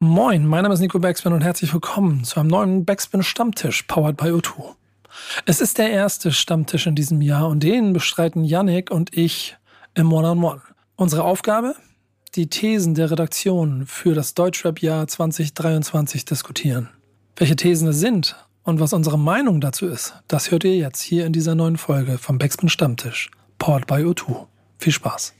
Moin, mein Name ist Nico Backspin und herzlich willkommen zu einem neuen Backspin Stammtisch, powered by O2. Es ist der erste Stammtisch in diesem Jahr und den bestreiten Yannick und ich im One-on-One. Unsere Aufgabe? Die Thesen der Redaktion für das Deutschrap-Jahr 2023 diskutieren. Welche Thesen es sind und was unsere Meinung dazu ist, das hört ihr jetzt hier in dieser neuen Folge vom Backspin Stammtisch, powered by O2. Viel Spaß.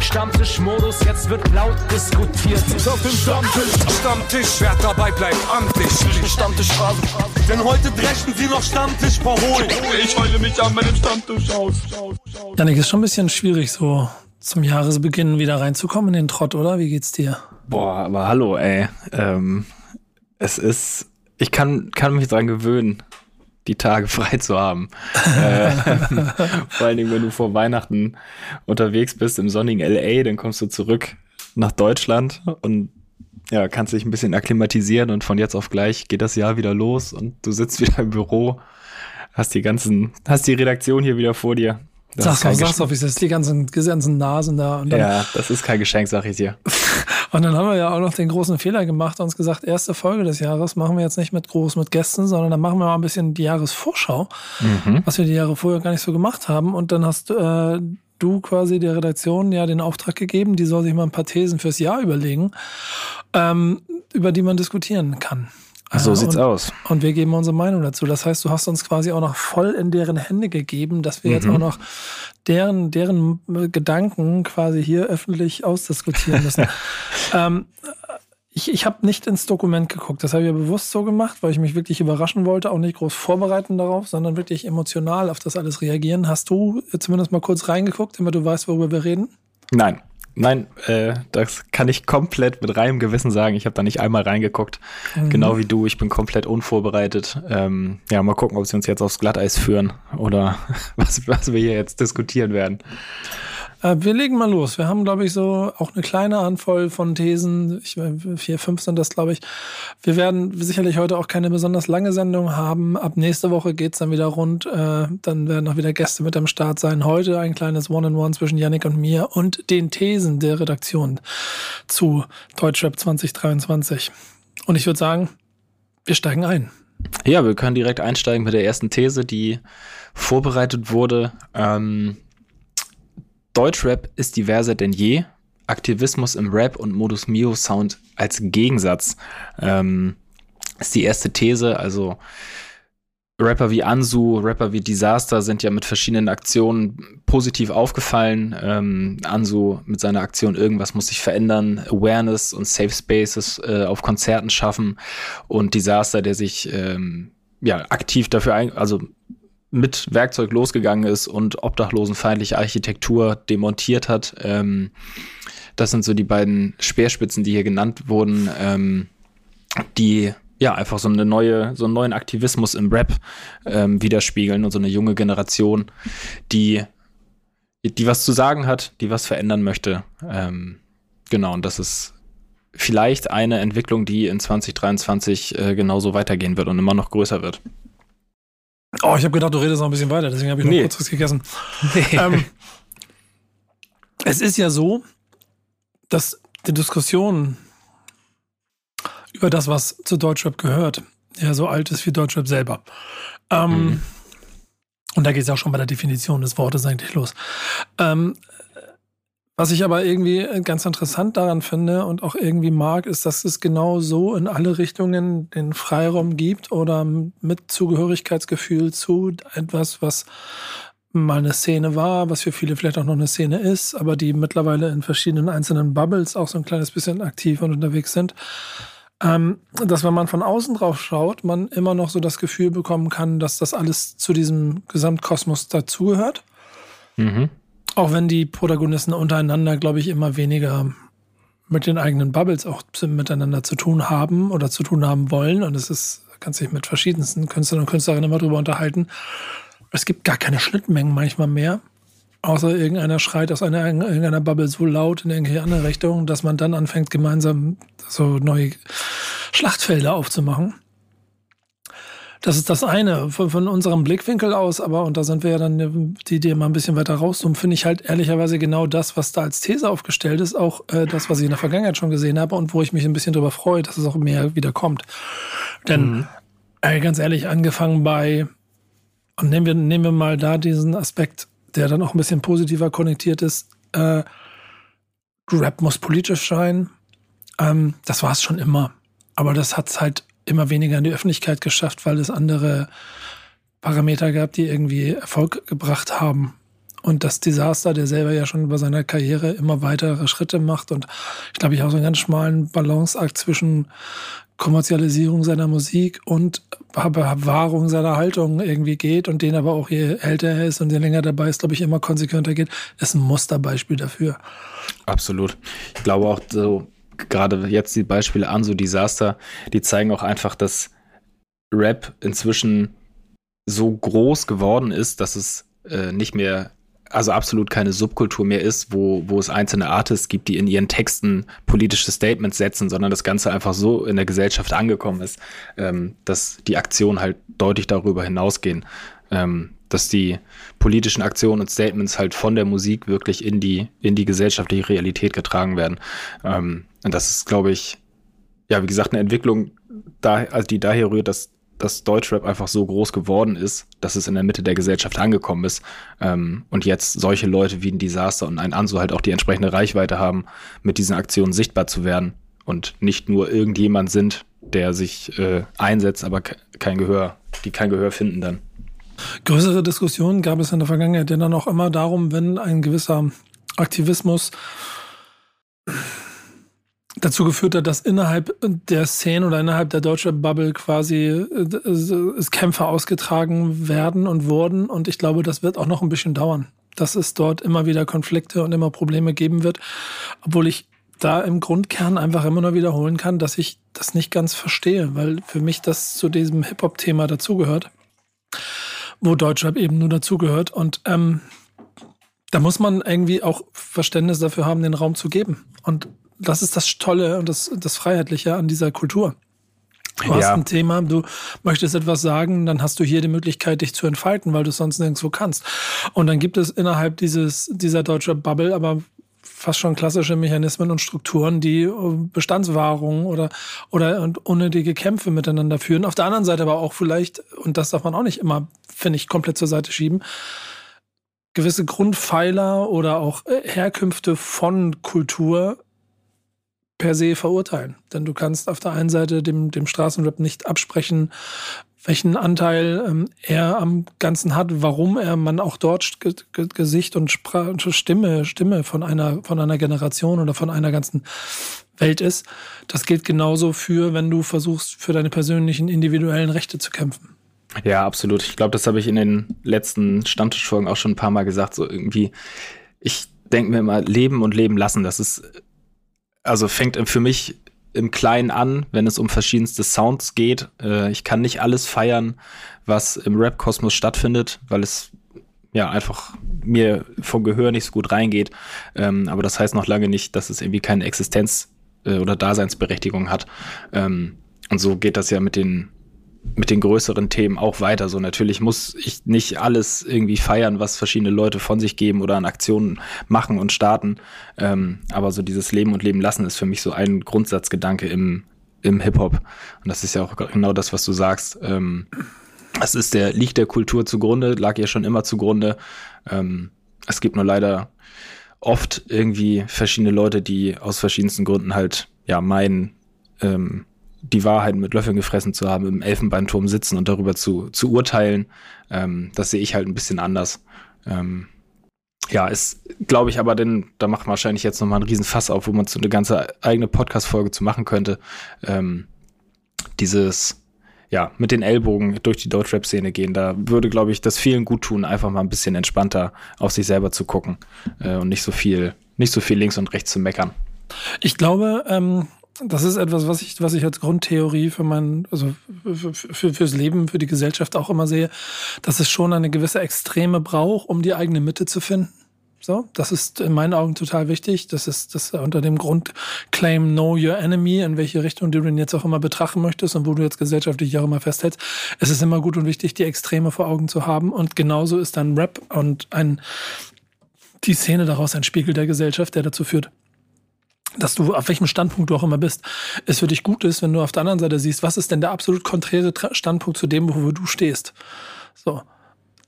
Stammtischmodus, jetzt wird laut diskutiert. Ist auf dem Stammtisch, Stammtisch, wer dabei bleibt, amtlich. Stammtischphase. Denn heute dreschen sie noch Stammtisch verholen. Ich heule mich an meinem Stammtisch aus. Janik, ist schon ein bisschen schwierig, so zum Jahresbeginn wieder reinzukommen in den Trott, oder? Wie geht's dir? Boah, aber hallo, ey. Ähm, es ist, ich kann, kann mich dran gewöhnen, die Tage frei zu haben. äh, vor allen Dingen, wenn du vor Weihnachten unterwegs bist im sonnigen LA, dann kommst du zurück nach Deutschland und ja, kannst dich ein bisschen akklimatisieren und von jetzt auf gleich geht das Jahr wieder los und du sitzt wieder im Büro, hast die ganzen, hast die Redaktion hier wieder vor dir. Das sag's doch, sag's doch, wie es ist, die ganzen, die ganzen Nasen da. Dann, ja, das ist kein Geschenk, sag ich dir. und dann haben wir ja auch noch den großen Fehler gemacht und uns gesagt, erste Folge des Jahres machen wir jetzt nicht mit groß mit Gästen, sondern dann machen wir mal ein bisschen die Jahresvorschau, mhm. was wir die Jahre vorher gar nicht so gemacht haben. Und dann hast äh, du quasi der Redaktion ja den Auftrag gegeben, die soll sich mal ein paar Thesen fürs Jahr überlegen, ähm, über die man diskutieren kann. So sieht's und, aus. Und wir geben unsere Meinung dazu. Das heißt, du hast uns quasi auch noch voll in deren Hände gegeben, dass wir mhm. jetzt auch noch deren, deren Gedanken quasi hier öffentlich ausdiskutieren müssen. ähm, ich ich habe nicht ins Dokument geguckt. Das habe ich ja bewusst so gemacht, weil ich mich wirklich überraschen wollte, auch nicht groß vorbereiten darauf, sondern wirklich emotional auf das alles reagieren. Hast du zumindest mal kurz reingeguckt, damit du weißt, worüber wir reden? Nein. Nein, äh, das kann ich komplett mit reinem Gewissen sagen. Ich habe da nicht einmal reingeguckt. Mhm. Genau wie du. Ich bin komplett unvorbereitet. Ähm, ja, mal gucken, ob sie uns jetzt aufs Glatteis führen oder was, was wir hier jetzt diskutieren werden. Äh, wir legen mal los. Wir haben, glaube ich, so auch eine kleine Handvoll von Thesen. Ich, vier, fünf sind das, glaube ich. Wir werden sicherlich heute auch keine besonders lange Sendung haben. Ab nächste Woche geht's dann wieder rund. Äh, dann werden auch wieder Gäste mit am Start sein. Heute ein kleines One-on-One zwischen Yannick und mir und den Thesen der Redaktion zu Deutschrap 2023. Und ich würde sagen, wir steigen ein. Ja, wir können direkt einsteigen mit der ersten These, die vorbereitet wurde. Ähm Deutschrap ist diverser denn je. Aktivismus im Rap und Modus Mio Sound als Gegensatz ähm, ist die erste These. Also Rapper wie Ansu, Rapper wie Disaster sind ja mit verschiedenen Aktionen positiv aufgefallen. Ähm, Ansu mit seiner Aktion Irgendwas muss sich verändern, Awareness und Safe Spaces äh, auf Konzerten schaffen und Disaster, der sich ähm, ja aktiv dafür ein, also mit Werkzeug losgegangen ist und obdachlosenfeindliche Architektur demontiert hat. Ähm, das sind so die beiden Speerspitzen, die hier genannt wurden, ähm, die ja einfach so eine neue, so einen neuen Aktivismus im Rap ähm, widerspiegeln und so eine junge Generation, die die was zu sagen hat, die was verändern möchte. Ähm, genau, und das ist vielleicht eine Entwicklung, die in 2023 äh, genauso weitergehen wird und immer noch größer wird. Oh, ich habe gedacht, du redest noch ein bisschen weiter, deswegen habe ich noch nee. kurz was gegessen. Nee. Ähm, es ist ja so, dass die Diskussion über das, was zu Deutschrap gehört, ja so alt ist wie Deutschrap selber. Ähm, mhm. Und da geht es auch schon bei der Definition des Wortes eigentlich los. Ähm, was ich aber irgendwie äh, ganz interessant daran finde und auch irgendwie mag, ist, dass es genau so in alle Richtungen den Freiraum gibt oder mit Zugehörigkeitsgefühl zu etwas, was mal eine Szene war, was für viele vielleicht auch noch eine Szene ist, aber die mittlerweile in verschiedenen einzelnen Bubbles auch so ein kleines bisschen aktiv und unterwegs sind. Ähm, dass wenn man von außen drauf schaut, man immer noch so das Gefühl bekommen kann, dass das alles zu diesem Gesamtkosmos dazugehört. Mhm. Auch wenn die Protagonisten untereinander, glaube ich, immer weniger mit den eigenen Bubbles auch miteinander zu tun haben oder zu tun haben wollen. Und es ist, kann sich mit verschiedensten Künstlern und Künstlerinnen immer drüber unterhalten. Es gibt gar keine Schnittmengen manchmal mehr. Außer irgendeiner schreit aus einer, irgendeiner Bubble so laut in irgendeine andere Richtung, dass man dann anfängt, gemeinsam so neue Schlachtfelder aufzumachen. Das ist das eine von, von, unserem Blickwinkel aus, aber und da sind wir ja dann die, die mal ein bisschen weiter rauszoomen, finde ich halt ehrlicherweise genau das, was da als These aufgestellt ist, auch äh, das, was ich in der Vergangenheit schon gesehen habe und wo ich mich ein bisschen darüber freue, dass es auch mehr wieder kommt. Denn mhm. äh, ganz ehrlich, angefangen bei und nehmen wir nehmen wir mal da diesen Aspekt, der dann auch ein bisschen positiver konnektiert ist. Äh, Rap muss politisch sein. Ähm, das war es schon immer, aber das hat es halt immer weniger in die Öffentlichkeit geschafft, weil es andere Parameter gab, die irgendwie Erfolg gebracht haben. Und das Desaster, der selber ja schon über seiner Karriere immer weitere Schritte macht und ich glaube, ich auch so einen ganz schmalen Balanceakt zwischen Kommerzialisierung seiner Musik und Bewahrung seiner Haltung irgendwie geht und den aber auch je älter er ist und je länger dabei ist, glaube ich, immer konsequenter geht, ist ein Musterbeispiel dafür. Absolut. Ich glaube auch so, gerade jetzt die Beispiele an, so Desaster, die zeigen auch einfach, dass Rap inzwischen so groß geworden ist, dass es äh, nicht mehr, also absolut keine Subkultur mehr ist, wo, wo es einzelne Artists gibt, die in ihren Texten politische Statements setzen, sondern das Ganze einfach so in der Gesellschaft angekommen ist, ähm, dass die Aktionen halt deutlich darüber hinausgehen. Ähm, dass die politischen Aktionen und Statements halt von der Musik wirklich in die, in die gesellschaftliche Realität getragen werden. Ähm, und das ist, glaube ich, ja, wie gesagt, eine Entwicklung, also die daher rührt, dass, dass Deutschrap einfach so groß geworden ist, dass es in der Mitte der Gesellschaft angekommen ist. Ähm, und jetzt solche Leute wie ein Desaster und ein Anso halt auch die entsprechende Reichweite haben, mit diesen Aktionen sichtbar zu werden und nicht nur irgendjemand sind, der sich äh, einsetzt, aber kein Gehör, die kein Gehör finden dann. Größere Diskussionen gab es in der Vergangenheit denn dann auch immer darum, wenn ein gewisser Aktivismus dazu geführt hat, dass innerhalb der Szene oder innerhalb der deutschen Bubble quasi äh, Kämpfe ausgetragen werden und wurden. Und ich glaube, das wird auch noch ein bisschen dauern, dass es dort immer wieder Konflikte und immer Probleme geben wird, obwohl ich da im Grundkern einfach immer nur wiederholen kann, dass ich das nicht ganz verstehe, weil für mich das zu diesem Hip-Hop-Thema dazugehört wo Deutschrap eben nur dazugehört. Und ähm, da muss man irgendwie auch Verständnis dafür haben, den Raum zu geben. Und das ist das Tolle und das, das Freiheitliche an dieser Kultur. Du hast ein Thema, du möchtest etwas sagen, dann hast du hier die Möglichkeit, dich zu entfalten, weil du es sonst nirgendwo kannst. Und dann gibt es innerhalb dieses, dieser deutschen Bubble aber fast schon klassische Mechanismen und Strukturen, die äh, Bestandswahrung oder, oder und unnötige Kämpfe miteinander führen. Auf der anderen Seite aber auch vielleicht, und das darf man auch nicht immer, finde ich, komplett zur Seite schieben, gewisse Grundpfeiler oder auch äh, Herkünfte von Kultur per se verurteilen. Denn du kannst auf der einen Seite dem, dem Straßenrap nicht absprechen, welchen Anteil ähm, er am Ganzen hat, warum er man auch dort Gesicht und Spra Stimme, Stimme von einer, von einer Generation oder von einer ganzen Welt ist. Das gilt genauso für, wenn du versuchst, für deine persönlichen individuellen Rechte zu kämpfen. Ja, absolut. Ich glaube, das habe ich in den letzten Stammtischfolgen auch schon ein paar Mal gesagt. So irgendwie, ich denke mir immer, leben und leben lassen. Das ist, also fängt für mich im Kleinen an, wenn es um verschiedenste Sounds geht. Äh, ich kann nicht alles feiern, was im Rap-Kosmos stattfindet, weil es ja einfach mir vom Gehör nicht so gut reingeht. Ähm, aber das heißt noch lange nicht, dass es irgendwie keine Existenz äh, oder Daseinsberechtigung hat. Ähm, und so geht das ja mit den mit den größeren Themen auch weiter. So natürlich muss ich nicht alles irgendwie feiern, was verschiedene Leute von sich geben oder an Aktionen machen und starten. Ähm, aber so dieses Leben und Leben lassen ist für mich so ein Grundsatzgedanke im, im Hip-Hop. Und das ist ja auch genau das, was du sagst. Ähm, das ist der, liegt der Kultur zugrunde, lag ja schon immer zugrunde. Ähm, es gibt nur leider oft irgendwie verschiedene Leute, die aus verschiedensten Gründen halt ja meinen, ähm, die Wahrheit mit Löffeln gefressen zu haben, im Elfenbeinturm sitzen und darüber zu, zu urteilen. Ähm, das sehe ich halt ein bisschen anders. Ähm, ja, ist, glaube ich, aber denn, da macht man wahrscheinlich jetzt nochmal einen riesen Fass auf, wo man so eine ganze eigene Podcast-Folge zu machen könnte. Ähm, dieses, ja, mit den Ellbogen durch die Deutschrap-Szene gehen, da würde, glaube ich, das vielen gut tun, einfach mal ein bisschen entspannter auf sich selber zu gucken äh, und nicht so viel, nicht so viel links und rechts zu meckern. Ich glaube, ähm, das ist etwas, was ich, was ich als Grundtheorie für mein, also für, für, fürs Leben, für die Gesellschaft auch immer sehe, dass es schon eine gewisse Extreme braucht, um die eigene Mitte zu finden. So, das ist in meinen Augen total wichtig. Das ist das unter dem Grundclaim Know Your Enemy, in welche Richtung du den jetzt auch immer betrachten möchtest und wo du jetzt gesellschaftlich auch immer festhältst. Es ist immer gut und wichtig, die Extreme vor Augen zu haben. Und genauso ist dann Rap und ein, die Szene daraus ein Spiegel der Gesellschaft, der dazu führt, dass du auf welchem Standpunkt du auch immer bist, es für dich gut ist, wenn du auf der anderen Seite siehst, was ist denn der absolut konträre Standpunkt zu dem, wo du stehst. So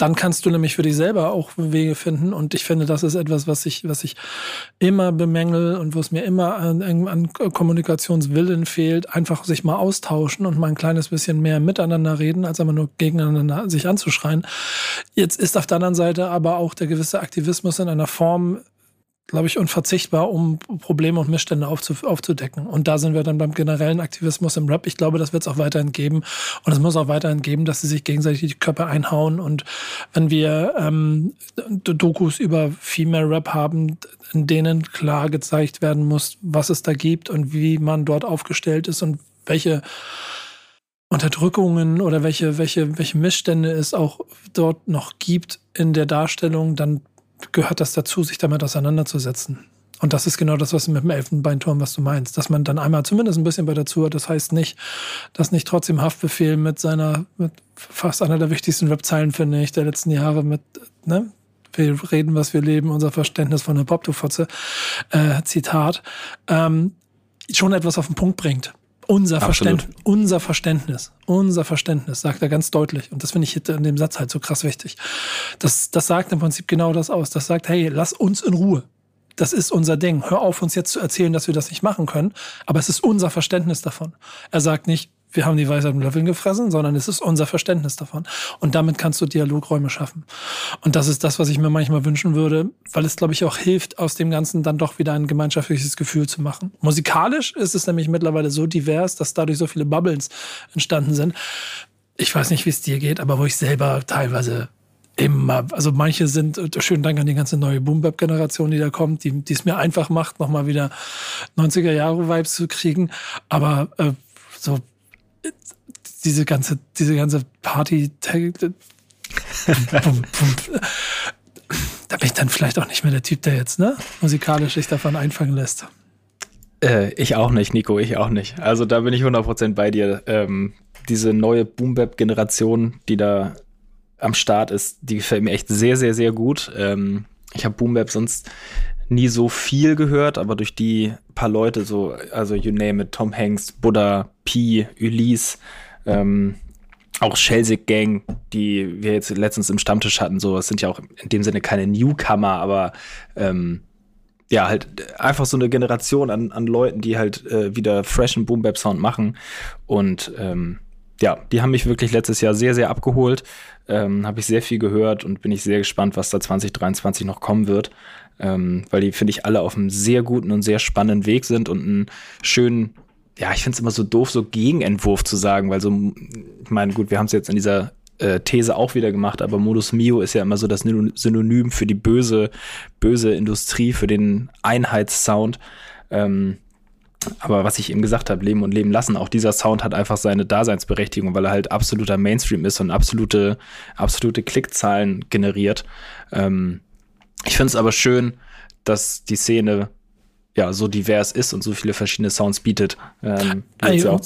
dann kannst du nämlich für dich selber auch Wege finden. Und ich finde, das ist etwas, was ich, was ich immer bemängel und wo es mir immer an, an Kommunikationswillen fehlt, einfach sich mal austauschen und mal ein kleines bisschen mehr miteinander reden, als immer nur gegeneinander sich anzuschreien. Jetzt ist auf der anderen Seite aber auch der gewisse Aktivismus in einer Form glaube ich, unverzichtbar, um Probleme und Missstände aufzudecken. Und da sind wir dann beim generellen Aktivismus im Rap. Ich glaube, das wird es auch weiterhin geben. Und es muss auch weiterhin geben, dass sie sich gegenseitig die Köpfe einhauen. Und wenn wir ähm, Dokus über Female Rap haben, in denen klar gezeigt werden muss, was es da gibt und wie man dort aufgestellt ist und welche Unterdrückungen oder welche, welche, welche Missstände es auch dort noch gibt in der Darstellung, dann gehört das dazu, sich damit auseinanderzusetzen. Und das ist genau das, was mit dem Elfenbeinturm, was du meinst. Dass man dann einmal zumindest ein bisschen bei dazu hat. Das heißt nicht, dass nicht trotzdem Haftbefehl mit seiner, mit fast einer der wichtigsten Rap-Zeilen, finde ich, der letzten Jahre mit, ne? Wir reden, was wir leben, unser Verständnis von der Pop, du Fotze, äh, Zitat, ähm, schon etwas auf den Punkt bringt. Unser Verständnis, unser Verständnis, unser Verständnis, sagt er ganz deutlich. Und das finde ich in dem Satz halt so krass wichtig. Das, das sagt im Prinzip genau das aus. Das sagt, hey, lass uns in Ruhe. Das ist unser Ding. Hör auf, uns jetzt zu erzählen, dass wir das nicht machen können. Aber es ist unser Verständnis davon. Er sagt nicht, wir haben die Weisheit mit Löffeln gefressen, sondern es ist unser Verständnis davon. Und damit kannst du Dialogräume schaffen. Und das ist das, was ich mir manchmal wünschen würde, weil es, glaube ich, auch hilft, aus dem Ganzen dann doch wieder ein gemeinschaftliches Gefühl zu machen. Musikalisch ist es nämlich mittlerweile so divers, dass dadurch so viele Bubbles entstanden sind. Ich weiß nicht, wie es dir geht, aber wo ich selber teilweise immer, also manche sind, schönen Dank an die ganze neue Boom-Bap-Generation, die da kommt, die, die es mir einfach macht, nochmal wieder 90er-Jahre-Vibes zu kriegen. Aber äh, so diese ganze, diese ganze Party, da bin ich dann vielleicht auch nicht mehr der Typ, der jetzt, ne, musikalisch sich davon einfangen lässt. Äh, ich auch nicht, Nico, ich auch nicht. Also da bin ich 100% bei dir. Ähm, diese neue Boom-Bap-Generation, die da am Start ist, die gefällt mir echt sehr, sehr, sehr gut. Ähm, ich habe Boom Bap sonst nie so viel gehört, aber durch die paar Leute, so, also you name it, Tom Hanks, Buddha, P, Ulysse, ähm, auch Schelsig Gang, die wir jetzt letztens im Stammtisch hatten, so, es sind ja auch in dem Sinne keine Newcomer, aber ähm, ja, halt einfach so eine Generation an, an Leuten, die halt äh, wieder freshen Boom Bap Sound machen und ähm, ja, die haben mich wirklich letztes Jahr sehr, sehr abgeholt. Ähm, Habe ich sehr viel gehört und bin ich sehr gespannt, was da 2023 noch kommen wird ähm, weil die, finde ich, alle auf einem sehr guten und sehr spannenden Weg sind und einen schönen, ja, ich finde es immer so doof, so Gegenentwurf zu sagen, weil so, ich meine, gut, wir haben es jetzt in dieser äh, These auch wieder gemacht, aber Modus Mio ist ja immer so das Synonym für die böse, böse Industrie, für den Einheitssound. Ähm, aber was ich eben gesagt habe, leben und leben lassen, auch dieser Sound hat einfach seine Daseinsberechtigung, weil er halt absoluter Mainstream ist und absolute, absolute Klickzahlen generiert. Ähm, ich finde es aber schön, dass die Szene ja so divers ist und so viele verschiedene Sounds bietet. Ähm, jetzt auch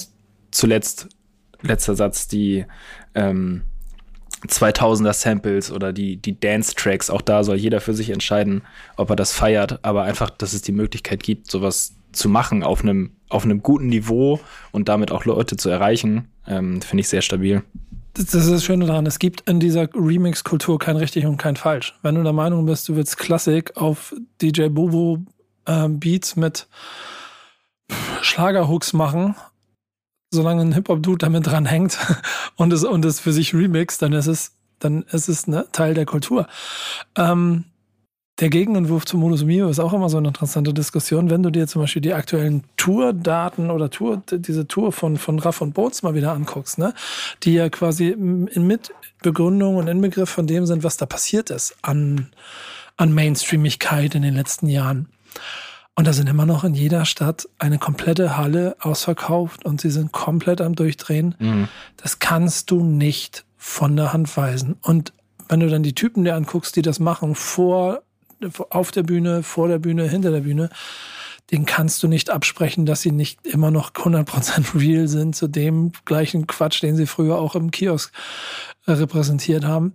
zuletzt, letzter Satz, die ähm, 2000er Samples oder die, die Dance-Tracks, auch da soll jeder für sich entscheiden, ob er das feiert, aber einfach, dass es die Möglichkeit gibt, sowas zu machen auf einem, auf einem guten Niveau und damit auch Leute zu erreichen, ähm, finde ich sehr stabil das ist das Schöne daran, es gibt in dieser Remix-Kultur kein richtig und kein falsch. Wenn du der Meinung bist, du willst Klassik auf DJ Bobo äh, Beats mit Schlagerhooks machen, solange ein Hip-Hop-Dude damit dran hängt und es, und es für sich remixt, dann ist es, dann ist es ne, Teil der Kultur. Ähm, der Gegenentwurf zu Modus Mio ist auch immer so eine interessante Diskussion. Wenn du dir zum Beispiel die aktuellen Tour-Daten oder Tour, diese Tour von, von Raff und Boots mal wieder anguckst, ne, die ja quasi in Mitbegründung und Inbegriff von dem sind, was da passiert ist an, an Mainstreamigkeit in den letzten Jahren. Und da sind immer noch in jeder Stadt eine komplette Halle ausverkauft und sie sind komplett am Durchdrehen. Mhm. Das kannst du nicht von der Hand weisen. Und wenn du dann die Typen dir anguckst, die das machen vor auf der Bühne, vor der Bühne, hinter der Bühne, den kannst du nicht absprechen, dass sie nicht immer noch 100% real sind zu dem gleichen Quatsch, den sie früher auch im Kiosk äh, repräsentiert haben.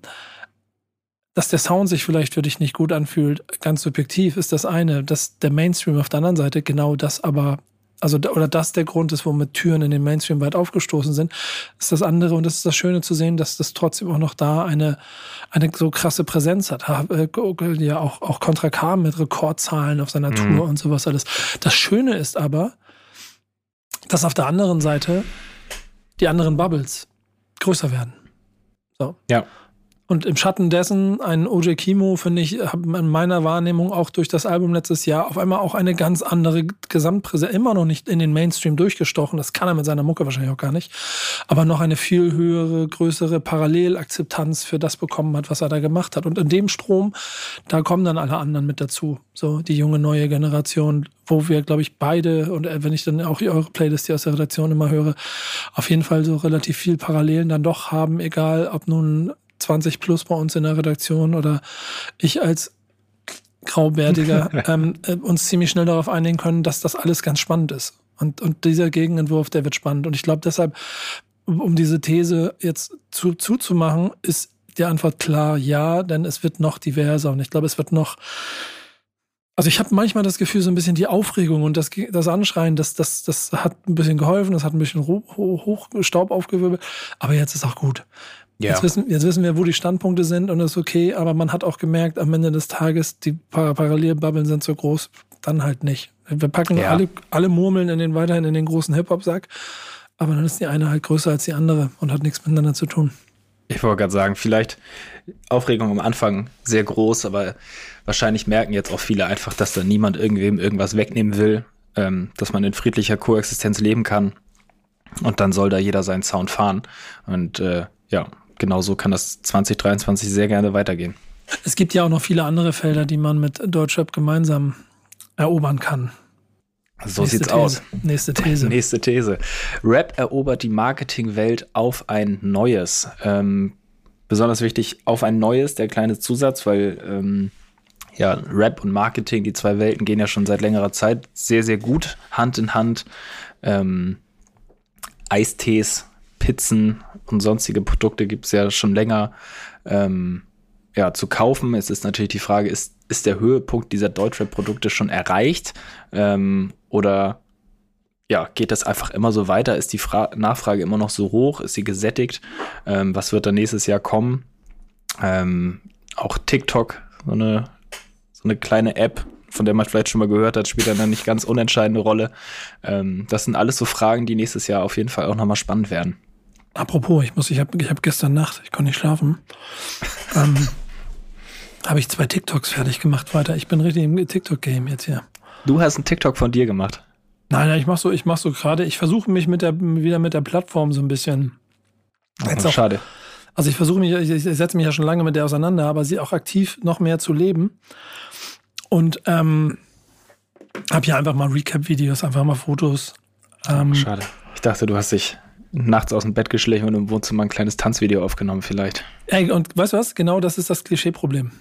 Dass der Sound sich vielleicht für dich nicht gut anfühlt, ganz subjektiv, ist das eine. Dass der Mainstream auf der anderen Seite genau das aber also oder das der Grund ist, womit Türen in den Mainstream weit aufgestoßen sind, ist das andere und das ist das Schöne zu sehen, dass das trotzdem auch noch da eine eine so krasse Präsenz hat. Äh, ja auch auch Contra K mit Rekordzahlen auf seiner mhm. Tour und sowas alles. Das Schöne ist aber, dass auf der anderen Seite die anderen Bubbles größer werden. So. Ja. Und im Schatten dessen, ein OJ Kimo, finde ich, hat in meiner Wahrnehmung auch durch das Album letztes Jahr auf einmal auch eine ganz andere Gesamtpräsenz, immer noch nicht in den Mainstream durchgestochen. Das kann er mit seiner Mucke wahrscheinlich auch gar nicht. Aber noch eine viel höhere, größere Parallelakzeptanz für das bekommen hat, was er da gemacht hat. Und in dem Strom, da kommen dann alle anderen mit dazu. So die junge, neue Generation, wo wir, glaube ich, beide, und wenn ich dann auch eure Playlist hier aus der Redaktion immer höre, auf jeden Fall so relativ viel Parallelen dann doch haben, egal ob nun 20 plus bei uns in der Redaktion oder ich als Graubärtiger ähm, äh, uns ziemlich schnell darauf einigen können, dass das alles ganz spannend ist. Und, und dieser Gegenentwurf, der wird spannend. Und ich glaube deshalb, um diese These jetzt zu, zuzumachen, ist die Antwort klar ja, denn es wird noch diverser und ich glaube, es wird noch also ich habe manchmal das Gefühl, so ein bisschen die Aufregung und das, das Anschreien, das, das, das hat ein bisschen geholfen, das hat ein bisschen hoch, hoch Staub aufgewirbelt, aber jetzt ist auch gut. Ja. Jetzt, wissen, jetzt wissen wir, wo die Standpunkte sind und das ist okay, aber man hat auch gemerkt, am Ende des Tages, die Parallelbubbeln sind so groß, dann halt nicht. Wir packen ja. alle, alle Murmeln in den, weiterhin in den großen Hip-Hop-Sack, aber dann ist die eine halt größer als die andere und hat nichts miteinander zu tun. Ich wollte gerade sagen, vielleicht Aufregung am Anfang sehr groß, aber wahrscheinlich merken jetzt auch viele einfach, dass da niemand irgendwem irgendwas wegnehmen will, ähm, dass man in friedlicher Koexistenz leben kann. Und dann soll da jeder seinen Sound fahren. Und äh, ja, genauso kann das 2023 sehr gerne weitergehen. Es gibt ja auch noch viele andere Felder, die man mit Deutschrap gemeinsam erobern kann. So Nächste sieht's These. aus. Nächste These. Nächste These. Rap erobert die Marketingwelt auf ein neues. Ähm, besonders wichtig, auf ein neues, der kleine Zusatz, weil ähm, ja, Rap und Marketing, die zwei Welten gehen ja schon seit längerer Zeit sehr, sehr gut Hand in Hand. Ähm, Eistees Pizzen und sonstige Produkte gibt es ja schon länger ähm, ja, zu kaufen. Es ist natürlich die Frage, ist, ist der Höhepunkt dieser Deutschrap-Produkte schon erreicht? Ähm, oder ja, geht das einfach immer so weiter? Ist die Fra Nachfrage immer noch so hoch? Ist sie gesättigt? Ähm, was wird da nächstes Jahr kommen? Ähm, auch TikTok, so eine, so eine kleine App, von der man vielleicht schon mal gehört hat, spielt dann eine nicht ganz unentscheidende Rolle. Ähm, das sind alles so Fragen, die nächstes Jahr auf jeden Fall auch nochmal spannend werden. Apropos, ich muss, ich habe ich hab gestern Nacht, ich konnte nicht schlafen, ähm, habe ich zwei TikToks fertig gemacht weiter. Ich bin richtig im TikTok-Game jetzt hier. Du hast einen TikTok von dir gemacht. Nein, nein ich mach so, ich mach so gerade, ich versuche mich mit der, wieder mit der Plattform so ein bisschen. Oh, auch, schade. Also ich versuche mich, ich, ich setze mich ja schon lange mit der auseinander, aber sie auch aktiv noch mehr zu leben. Und ähm, habe hier einfach mal Recap-Videos, einfach mal Fotos. Ähm, schade. Ich dachte, du hast dich nachts aus dem Bett geschlichen und im Wohnzimmer ein kleines Tanzvideo aufgenommen, vielleicht. Ey, und weißt du was? Genau das ist das Klischeeproblem.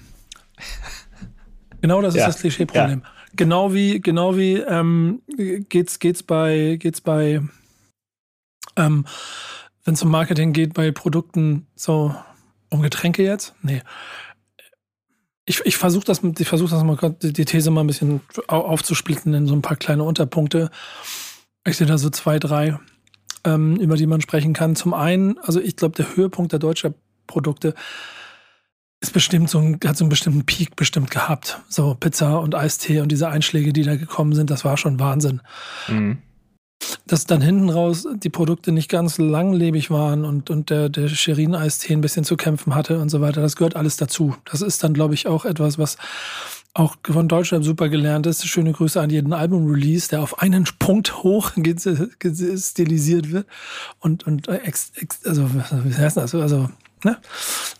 Genau das ist ja. das Klischeeproblem. Ja. Genau wie, genau wie ähm, geht's, geht's bei, geht's bei, ähm, wenn es um Marketing geht, bei Produkten so um Getränke jetzt? Nee. Ich, ich versuche das, ich versuche das mal die These mal ein bisschen aufzusplitten in so ein paar kleine Unterpunkte. Ich sehe da so zwei, drei ähm, über die man sprechen kann. Zum einen, also ich glaube, der Höhepunkt der deutschen Produkte ist bestimmt so ein, hat so einen bestimmten Peak bestimmt gehabt. So Pizza und Eistee und diese Einschläge, die da gekommen sind, das war schon Wahnsinn. Mhm. Dass dann hinten raus die Produkte nicht ganz langlebig waren und, und der, der Shirin-Eistee ein bisschen zu kämpfen hatte und so weiter, das gehört alles dazu. Das ist dann, glaube ich, auch etwas, was auch von Deutschland super gelernt ist. Schöne Grüße an jeden Album-Release, der auf einen Punkt hoch stilisiert wird und, und ex, ex, also, wie heißt das? Also, ne?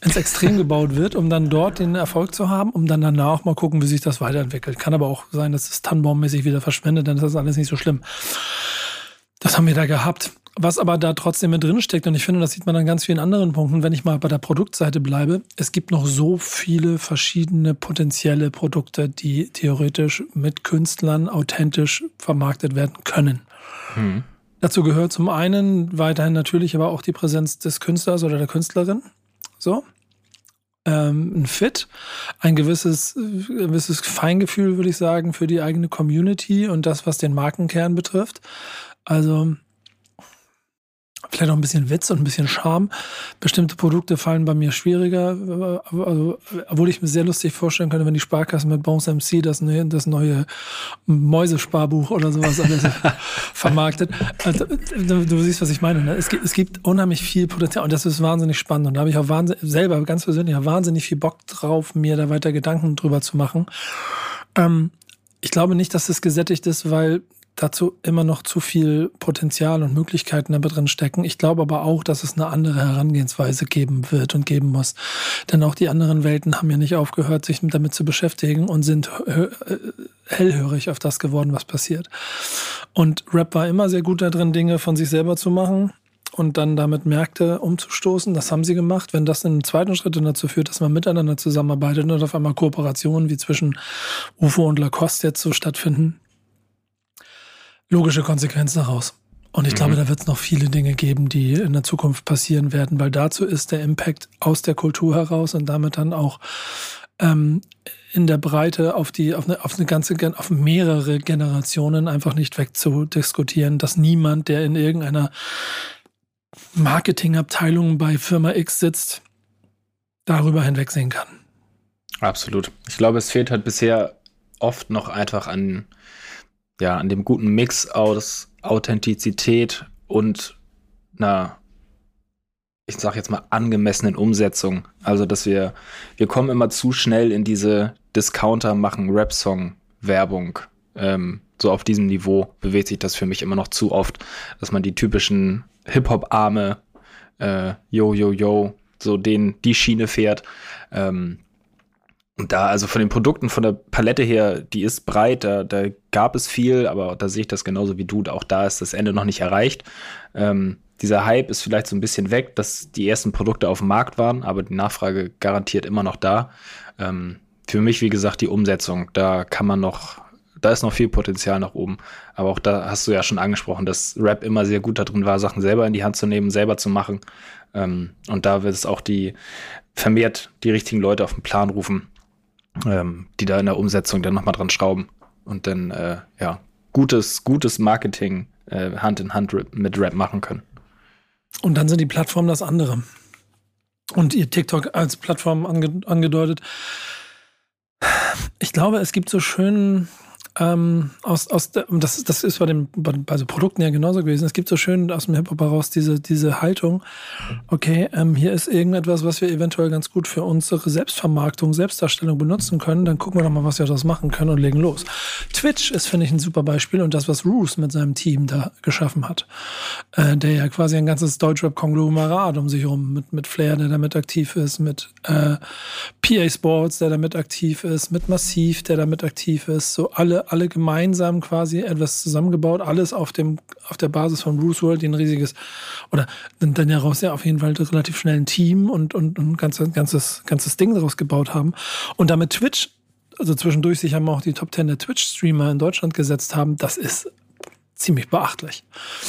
ins Extrem gebaut wird, um dann dort den Erfolg zu haben, um dann danach mal gucken, wie sich das weiterentwickelt. Kann aber auch sein, dass es tannenbaummäßig wieder verschwindet, dann ist das alles nicht so schlimm. Das haben wir da gehabt. Was aber da trotzdem mit drin steckt, und ich finde, das sieht man an ganz vielen anderen Punkten, wenn ich mal bei der Produktseite bleibe, es gibt noch so viele verschiedene potenzielle Produkte, die theoretisch mit Künstlern authentisch vermarktet werden können. Hm. Dazu gehört zum einen weiterhin natürlich aber auch die Präsenz des Künstlers oder der Künstlerin. So. Ähm, ein Fit, ein gewisses, ein gewisses Feingefühl, würde ich sagen, für die eigene Community und das, was den Markenkern betrifft. Also vielleicht auch ein bisschen Witz und ein bisschen Charme. Bestimmte Produkte fallen bei mir schwieriger, also, obwohl ich mir sehr lustig vorstellen könnte, wenn die Sparkasse mit Bones MC das, ne, das neue Mäusesparbuch oder sowas alles vermarktet. Also, du, du, siehst, was ich meine. Ne? Es, gibt, es gibt unheimlich viel Potenzial und das ist wahnsinnig spannend. Und da habe ich auch wahnsinnig, selber ganz persönlich auch wahnsinnig viel Bock drauf, mir da weiter Gedanken drüber zu machen. Ähm, ich glaube nicht, dass es gesättigt ist, weil dazu immer noch zu viel Potenzial und Möglichkeiten damit drin stecken. Ich glaube aber auch, dass es eine andere Herangehensweise geben wird und geben muss. Denn auch die anderen Welten haben ja nicht aufgehört, sich damit zu beschäftigen und sind äh, hellhörig auf das geworden, was passiert. Und Rap war immer sehr gut darin, Dinge von sich selber zu machen und dann damit Märkte umzustoßen. Das haben sie gemacht. Wenn das in einem zweiten Schritt dazu führt, dass man miteinander zusammenarbeitet und auf einmal Kooperationen wie zwischen UFO und Lacoste jetzt so stattfinden, logische Konsequenz daraus. Und ich mhm. glaube, da wird es noch viele Dinge geben, die in der Zukunft passieren werden, weil dazu ist der Impact aus der Kultur heraus und damit dann auch ähm, in der Breite auf die auf eine, auf eine ganze auf mehrere Generationen einfach nicht wegzudiskutieren, dass niemand, der in irgendeiner Marketingabteilung bei Firma X sitzt, darüber hinwegsehen kann. Absolut. Ich glaube, es fehlt halt bisher oft noch einfach an ja, an dem guten Mix aus Authentizität und einer, ich sag jetzt mal, angemessenen Umsetzung. Also, dass wir, wir kommen immer zu schnell in diese Discounter machen Rap-Song-Werbung. Ähm, so auf diesem Niveau bewegt sich das für mich immer noch zu oft, dass man die typischen Hip-Hop-Arme, äh, yo, yo, yo, so den, die Schiene fährt. Ähm, und da, also von den Produkten, von der Palette her, die ist breit, da, da gab es viel, aber da sehe ich das genauso wie du. Auch da ist das Ende noch nicht erreicht. Ähm, dieser Hype ist vielleicht so ein bisschen weg, dass die ersten Produkte auf dem Markt waren, aber die Nachfrage garantiert immer noch da. Ähm, für mich, wie gesagt, die Umsetzung, da kann man noch, da ist noch viel Potenzial nach oben. Aber auch da hast du ja schon angesprochen, dass Rap immer sehr gut darin war, Sachen selber in die Hand zu nehmen, selber zu machen. Ähm, und da wird es auch die vermehrt die richtigen Leute auf den Plan rufen ähm, die da in der Umsetzung dann nochmal dran schrauben und dann, äh, ja, gutes, gutes Marketing äh, Hand in Hand mit Rap machen können. Und dann sind die Plattformen das andere. Und ihr TikTok als Plattform ange angedeutet. Ich glaube, es gibt so schön ähm, aus, aus das, das ist bei den bei so Produkten ja genauso gewesen. Es gibt so schön aus dem Hip-Hop heraus diese, diese Haltung, okay, ähm, hier ist irgendetwas, was wir eventuell ganz gut für unsere Selbstvermarktung, Selbstdarstellung benutzen können, dann gucken wir doch mal, was wir daraus machen können und legen los. Twitch ist, finde ich, ein super Beispiel und das, was Roos mit seinem Team da geschaffen hat, äh, der ja quasi ein ganzes Deutschrap-Konglomerat um sich herum mit, mit Flair, der damit aktiv ist, mit äh, PA Sports, der damit aktiv ist, mit Massiv, der damit aktiv ist, so alle alle, gemeinsam quasi etwas zusammengebaut, alles auf dem, auf der Basis von Bruce World, die ein riesiges, oder dann daraus ja auf jeden Fall relativ schnell ein Team und, und, und ein ganzes, ganzes, ganzes Ding daraus gebaut haben. Und damit Twitch, also zwischendurch sich haben auch die Top 10 der Twitch-Streamer in Deutschland gesetzt haben, das ist ziemlich beachtlich.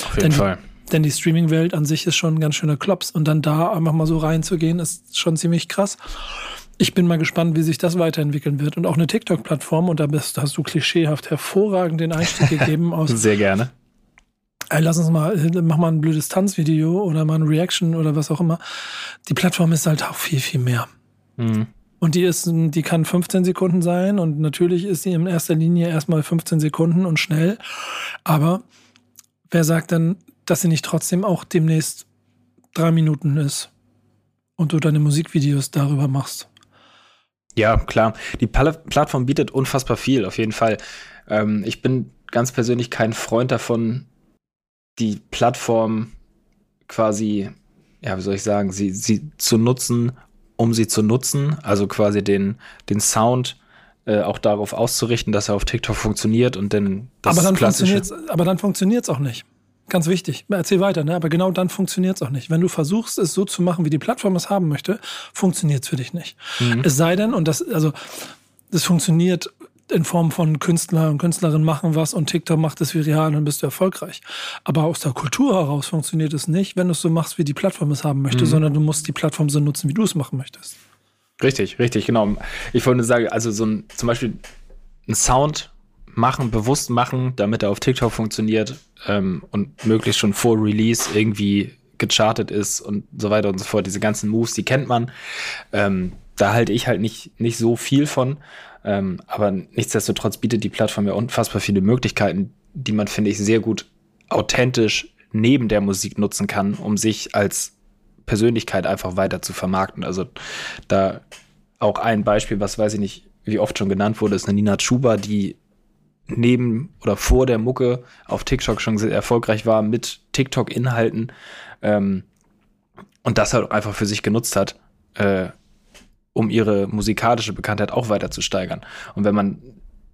Auf jeden denn, Fall. Denn die Streaming-Welt an sich ist schon ein ganz schöner Klops. Und dann da einfach mal so reinzugehen, ist schon ziemlich krass ich bin mal gespannt, wie sich das weiterentwickeln wird. Und auch eine TikTok-Plattform, und da bist, hast du klischeehaft hervorragend den Einstieg gegeben aus. Sehr gerne. Ey, lass uns mal, mach mal ein blödes Tanzvideo oder mal ein Reaction oder was auch immer. Die Plattform ist halt auch viel, viel mehr. Mhm. Und die ist, die kann 15 Sekunden sein und natürlich ist sie in erster Linie erstmal 15 Sekunden und schnell. Aber wer sagt dann, dass sie nicht trotzdem auch demnächst drei Minuten ist und du deine Musikvideos darüber machst? Ja, klar. Die Plattform bietet unfassbar viel, auf jeden Fall. Ähm, ich bin ganz persönlich kein Freund davon, die Plattform quasi, ja, wie soll ich sagen, sie, sie zu nutzen, um sie zu nutzen. Also quasi den, den Sound äh, auch darauf auszurichten, dass er auf TikTok funktioniert und dann das aber dann funktioniert Aber dann funktioniert es auch nicht. Ganz wichtig. Erzähl weiter, ne? Aber genau dann funktioniert es auch nicht. Wenn du versuchst, es so zu machen, wie die Plattform es haben möchte, funktioniert es für dich nicht. Mhm. Es sei denn, und das, also, das funktioniert in Form von Künstler und Künstlerinnen machen was und TikTok macht es viral und dann bist du erfolgreich. Aber aus der Kultur heraus funktioniert es nicht, wenn du es so machst, wie die Plattform es haben möchte, mhm. sondern du musst die Plattform so nutzen, wie du es machen möchtest. Richtig, richtig, genau. Ich wollte sagen, also so ein, zum Beispiel ein Sound machen, bewusst machen, damit er auf TikTok funktioniert ähm, und möglichst schon vor Release irgendwie gechartet ist und so weiter und so fort. Diese ganzen Moves, die kennt man. Ähm, da halte ich halt nicht, nicht so viel von. Ähm, aber nichtsdestotrotz bietet die Plattform ja unfassbar viele Möglichkeiten, die man, finde ich, sehr gut authentisch neben der Musik nutzen kann, um sich als Persönlichkeit einfach weiter zu vermarkten. Also da auch ein Beispiel, was weiß ich nicht, wie oft schon genannt wurde, ist eine Nina Chuba, die neben oder vor der Mucke auf TikTok schon sehr erfolgreich war mit TikTok-Inhalten ähm, und das halt einfach für sich genutzt hat, äh, um ihre musikalische Bekanntheit auch weiter zu steigern. Und wenn man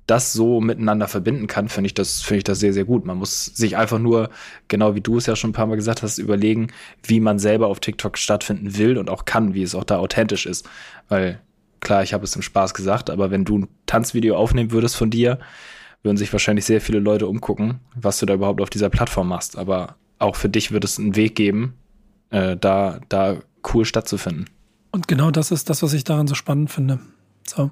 das so miteinander verbinden kann, finde ich das, finde ich das sehr, sehr gut. Man muss sich einfach nur, genau wie du es ja schon ein paar Mal gesagt hast, überlegen, wie man selber auf TikTok stattfinden will und auch kann, wie es auch da authentisch ist. Weil klar, ich habe es im Spaß gesagt, aber wenn du ein Tanzvideo aufnehmen würdest von dir, würden sich wahrscheinlich sehr viele Leute umgucken, was du da überhaupt auf dieser Plattform machst. Aber auch für dich wird es einen Weg geben, äh, da, da cool stattzufinden. Und genau das ist das, was ich daran so spannend finde. So,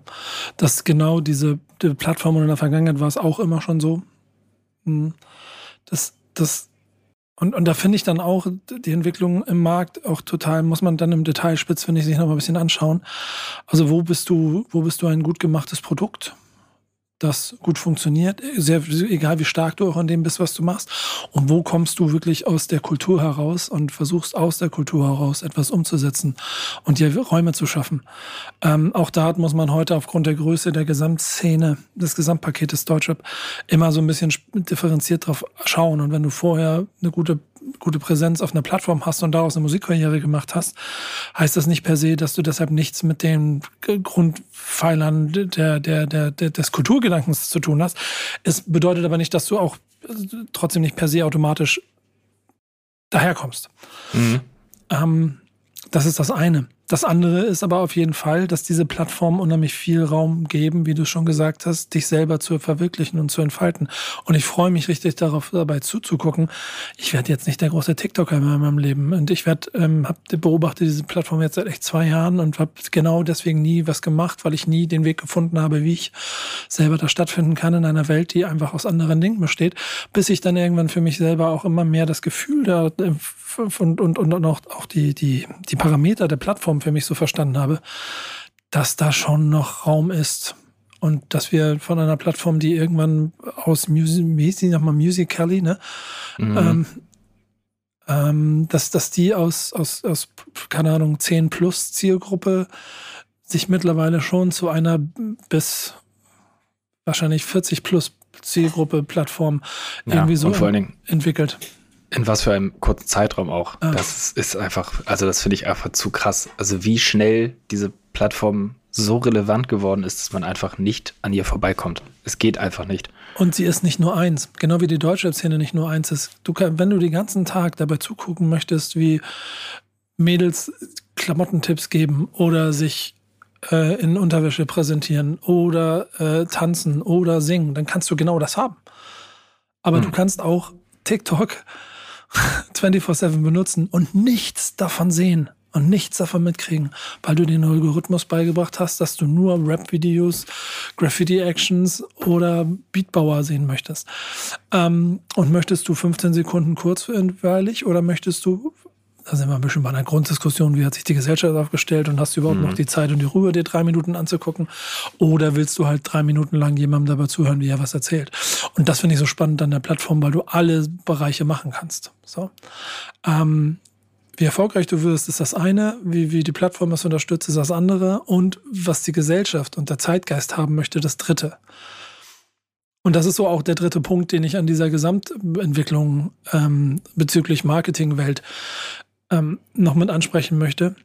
dass genau diese die Plattform und in der Vergangenheit war es auch immer schon so. Hm. Das, das, und, und da finde ich dann auch die Entwicklung im Markt auch total, muss man dann im Detail spitz, finde ich, sich noch mal ein bisschen anschauen. Also wo bist du, wo bist du ein gut gemachtes Produkt? Das gut funktioniert, sehr, egal wie stark du auch an dem bist, was du machst. Und wo kommst du wirklich aus der Kultur heraus und versuchst aus der Kultur heraus etwas umzusetzen und dir Räume zu schaffen. Ähm, auch da muss man heute aufgrund der Größe der Gesamtszene, des Gesamtpaketes Deutschrap immer so ein bisschen differenziert drauf schauen. Und wenn du vorher eine gute gute Präsenz auf einer Plattform hast und daraus eine Musikkarriere gemacht hast, heißt das nicht per se, dass du deshalb nichts mit den Grundpfeilern der, der, der, der, des Kulturgedankens zu tun hast. Es bedeutet aber nicht, dass du auch trotzdem nicht per se automatisch daherkommst. Mhm. Ähm, das ist das eine. Das andere ist aber auf jeden Fall, dass diese Plattformen unheimlich viel Raum geben, wie du schon gesagt hast, dich selber zu verwirklichen und zu entfalten. Und ich freue mich richtig darauf, dabei zuzugucken. Ich werde jetzt nicht der große TikToker in meinem Leben. Und ich werde, ähm, hab, beobachte diese Plattform jetzt seit echt zwei Jahren und habe genau deswegen nie was gemacht, weil ich nie den Weg gefunden habe, wie ich selber da stattfinden kann in einer Welt, die einfach aus anderen Dingen besteht, bis ich dann irgendwann für mich selber auch immer mehr das Gefühl da äh, und, und, und auch, auch die, die, die Parameter der Plattform für mich so verstanden habe, dass da schon noch Raum ist. Und dass wir von einer Plattform, die irgendwann aus Music, wie hieß die nochmal, Musical.ly, ne? Mhm. Ähm, ähm, dass, dass die aus, aus, aus, keine Ahnung, 10 plus Zielgruppe sich mittlerweile schon zu einer bis wahrscheinlich 40 plus Zielgruppe Plattform ja, irgendwie so entwickelt. In was für einem kurzen Zeitraum auch. Ah. Das ist einfach, also das finde ich einfach zu krass. Also wie schnell diese Plattform so relevant geworden ist, dass man einfach nicht an ihr vorbeikommt. Es geht einfach nicht. Und sie ist nicht nur eins, genau wie die deutsche Szene nicht nur eins ist. Du kann, wenn du den ganzen Tag dabei zugucken möchtest, wie Mädels Klamottentipps geben oder sich äh, in Unterwäsche präsentieren oder äh, tanzen oder singen, dann kannst du genau das haben. Aber hm. du kannst auch TikTok 24-7 benutzen und nichts davon sehen und nichts davon mitkriegen, weil du den Algorithmus beigebracht hast, dass du nur Rap-Videos, Graffiti-Actions oder Beatbauer sehen möchtest. Ähm, und möchtest du 15 Sekunden kurzweilig oder möchtest du da sind wir ein bisschen bei einer Grunddiskussion, wie hat sich die Gesellschaft aufgestellt und hast du überhaupt mhm. noch die Zeit und die Ruhe, dir drei Minuten anzugucken? Oder willst du halt drei Minuten lang jemandem dabei zuhören, wie er was erzählt? Und das finde ich so spannend an der Plattform, weil du alle Bereiche machen kannst. So. Ähm, wie erfolgreich du wirst, ist das eine. Wie, wie die Plattform das unterstützt, ist das andere. Und was die Gesellschaft und der Zeitgeist haben möchte, das dritte. Und das ist so auch der dritte Punkt, den ich an dieser Gesamtentwicklung ähm, bezüglich Marketingwelt ähm, noch mit ansprechen möchte.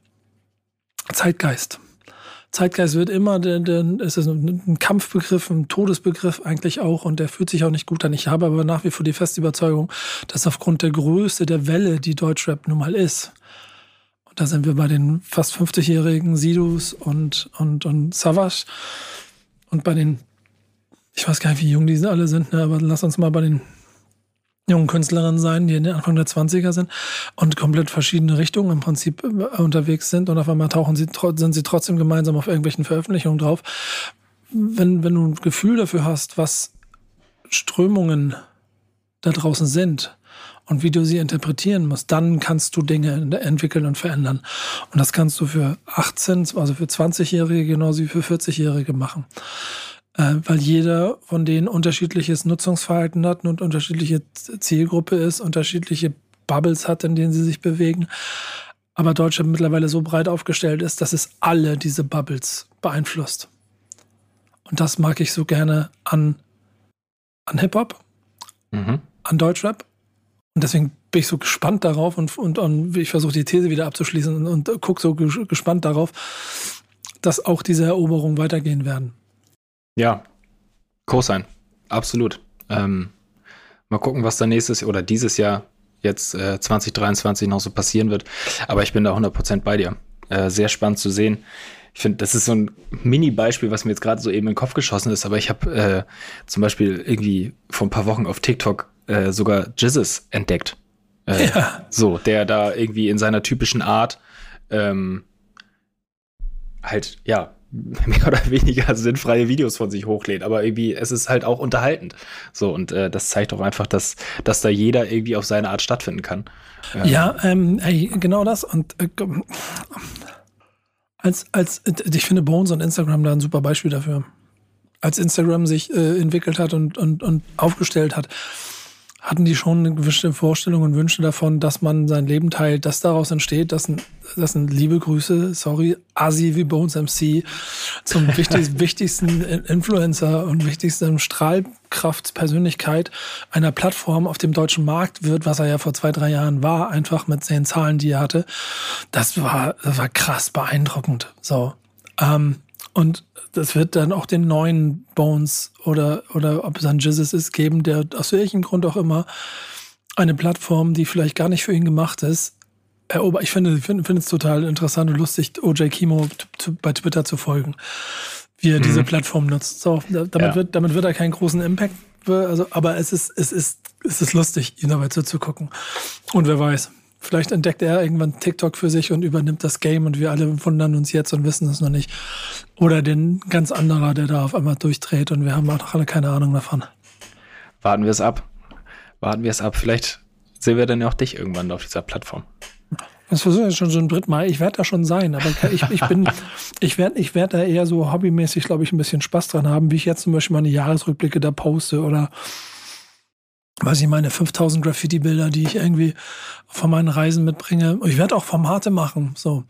Zeitgeist. Zeitgeist wird immer, der, der, es ist ein Kampfbegriff, ein Todesbegriff eigentlich auch und der fühlt sich auch nicht gut an. Ich habe aber nach wie vor die feste Überzeugung, dass aufgrund der Größe der Welle, die Deutschrap nun mal ist, und da sind wir bei den fast 50-jährigen Sidus und, und, und Savage und bei den, ich weiß gar nicht, wie jung die alle sind, ne, aber lass uns mal bei den jungen Künstlerinnen sein, die in den Anfang der 20er sind und komplett verschiedene Richtungen im Prinzip äh, unterwegs sind und auf einmal tauchen sie, sind sie trotzdem gemeinsam auf irgendwelchen Veröffentlichungen drauf. Wenn, wenn du ein Gefühl dafür hast, was Strömungen da draußen sind und wie du sie interpretieren musst, dann kannst du Dinge entwickeln und verändern. Und das kannst du für 18, also für 20-Jährige genauso wie für 40-Jährige machen äh, weil jeder von denen unterschiedliches Nutzungsverhalten hat und unterschiedliche Zielgruppe ist, unterschiedliche Bubbles hat, in denen sie sich bewegen. Aber Deutschland mittlerweile so breit aufgestellt ist, dass es alle diese Bubbles beeinflusst. Und das mag ich so gerne an, an Hip-Hop, mhm. an Deutschrap. Und deswegen bin ich so gespannt darauf und, und, und ich versuche die These wieder abzuschließen und, und gucke so gespannt darauf, dass auch diese Eroberungen weitergehen werden. Ja, Co-Sign, absolut. Ähm, mal gucken, was da nächstes oder dieses Jahr jetzt äh, 2023 noch so passieren wird. Aber ich bin da 100% bei dir. Äh, sehr spannend zu sehen. Ich finde, das ist so ein Mini-Beispiel, was mir jetzt gerade so eben in den Kopf geschossen ist. Aber ich habe äh, zum Beispiel irgendwie vor ein paar Wochen auf TikTok äh, sogar Jizzes entdeckt. Äh, ja. So, der da irgendwie in seiner typischen Art ähm, halt, ja, mehr oder weniger sinnfreie Videos von sich hochlädt, aber irgendwie es ist halt auch unterhaltend. So und äh, das zeigt auch einfach, dass dass da jeder irgendwie auf seine Art stattfinden kann. Ähm. Ja, ähm, ey, genau das und äh, als als ich finde Bones und Instagram da ein super Beispiel dafür. Als Instagram sich äh, entwickelt hat und und und aufgestellt hat, hatten die schon eine gewisse Vorstellung und Wünsche davon, dass man sein Leben teilt, dass daraus entsteht, dass ein, das sind liebe Grüße, sorry, Asi wie Bones MC zum wichtigsten, wichtigsten Influencer und wichtigsten Strahlkraftspersönlichkeit einer Plattform auf dem deutschen Markt wird, was er ja vor zwei, drei Jahren war, einfach mit den Zahlen, die er hatte. Das war, das war krass beeindruckend. So. Ähm, und das wird dann auch den neuen Bones oder, oder ob es ein Jizzes ist, geben, der aus welchem Grund auch immer eine Plattform, die vielleicht gar nicht für ihn gemacht ist, erobert. Ich finde, finde, finde es total interessant und lustig, OJ Kimo bei Twitter zu folgen, wie er mhm. diese Plattform nutzt. So, damit, ja. wird, damit wird er keinen großen Impact, also, aber es ist, es ist, es ist lustig, ihn dabei zuzugucken. Und wer weiß, Vielleicht entdeckt er irgendwann TikTok für sich und übernimmt das Game und wir alle wundern uns jetzt und wissen es noch nicht. Oder den ganz anderer, der da auf einmal durchdreht und wir haben auch noch alle keine Ahnung davon. Warten wir es ab. Warten wir es ab. Vielleicht sehen wir dann ja auch dich irgendwann auf dieser Plattform. Das versuche ich schon so ein drittmal. Ich werde da schon sein, aber ich, ich bin, ich werde, ich werde da eher so hobbymäßig, glaube ich, ein bisschen Spaß dran haben, wie ich jetzt zum Beispiel meine Jahresrückblicke da poste oder weiß ich, meine 5000 Graffiti-Bilder, die ich irgendwie von meinen Reisen mitbringe. Ich werde auch Formate machen, so.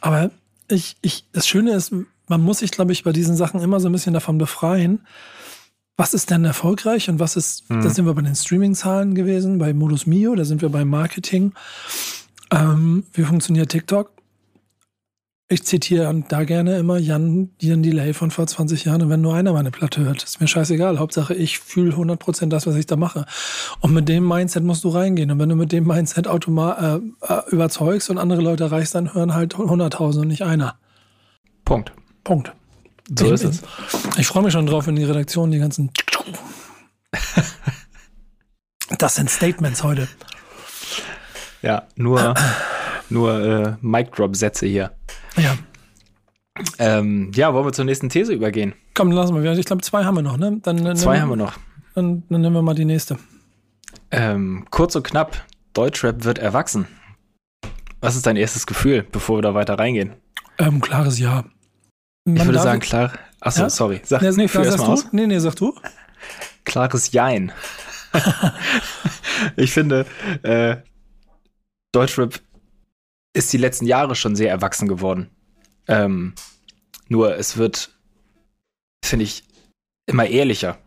Aber ich, ich, das Schöne ist, man muss sich, glaube ich, bei diesen Sachen immer so ein bisschen davon befreien. Was ist denn erfolgreich und was ist, mhm. da sind wir bei den Streaming-Zahlen gewesen, bei Modus Mio, da sind wir beim Marketing. Ähm, wie funktioniert TikTok? Ich zitiere da gerne immer Jan, Jan Delay von vor 20 Jahren. Und wenn nur einer meine Platte hört, ist mir scheißegal. Hauptsache, ich fühle 100% das, was ich da mache. Und mit dem Mindset musst du reingehen. Und wenn du mit dem Mindset automat äh, äh überzeugst und andere Leute erreichst, dann hören halt 100.000 und nicht einer. Punkt. Punkt. So ich, ist es. Ich freue mich schon drauf, in die Redaktion die ganzen. das sind Statements heute. Ja, nur, nur äh, Mic-Drop-Sätze hier. Ja. Ähm, ja, wollen wir zur nächsten These übergehen? Komm, lassen wir. Ich glaube, zwei haben wir noch, ne? Dann, dann zwei haben wir noch. Dann, dann nehmen wir mal die nächste. Ähm, kurz und knapp: Deutschrap wird erwachsen. Was ist dein erstes Gefühl, bevor wir da weiter reingehen? Ähm, klares Ja. Man ich würde sagen, klar. Achso, ja? sorry. Sag, nee, nee, klar, sagst du? Aus. Nee, nee, sag du. Klares Jein. ich finde, äh, Deutschrap ist die letzten Jahre schon sehr erwachsen geworden. Ähm, nur es wird, finde ich, immer ehrlicher.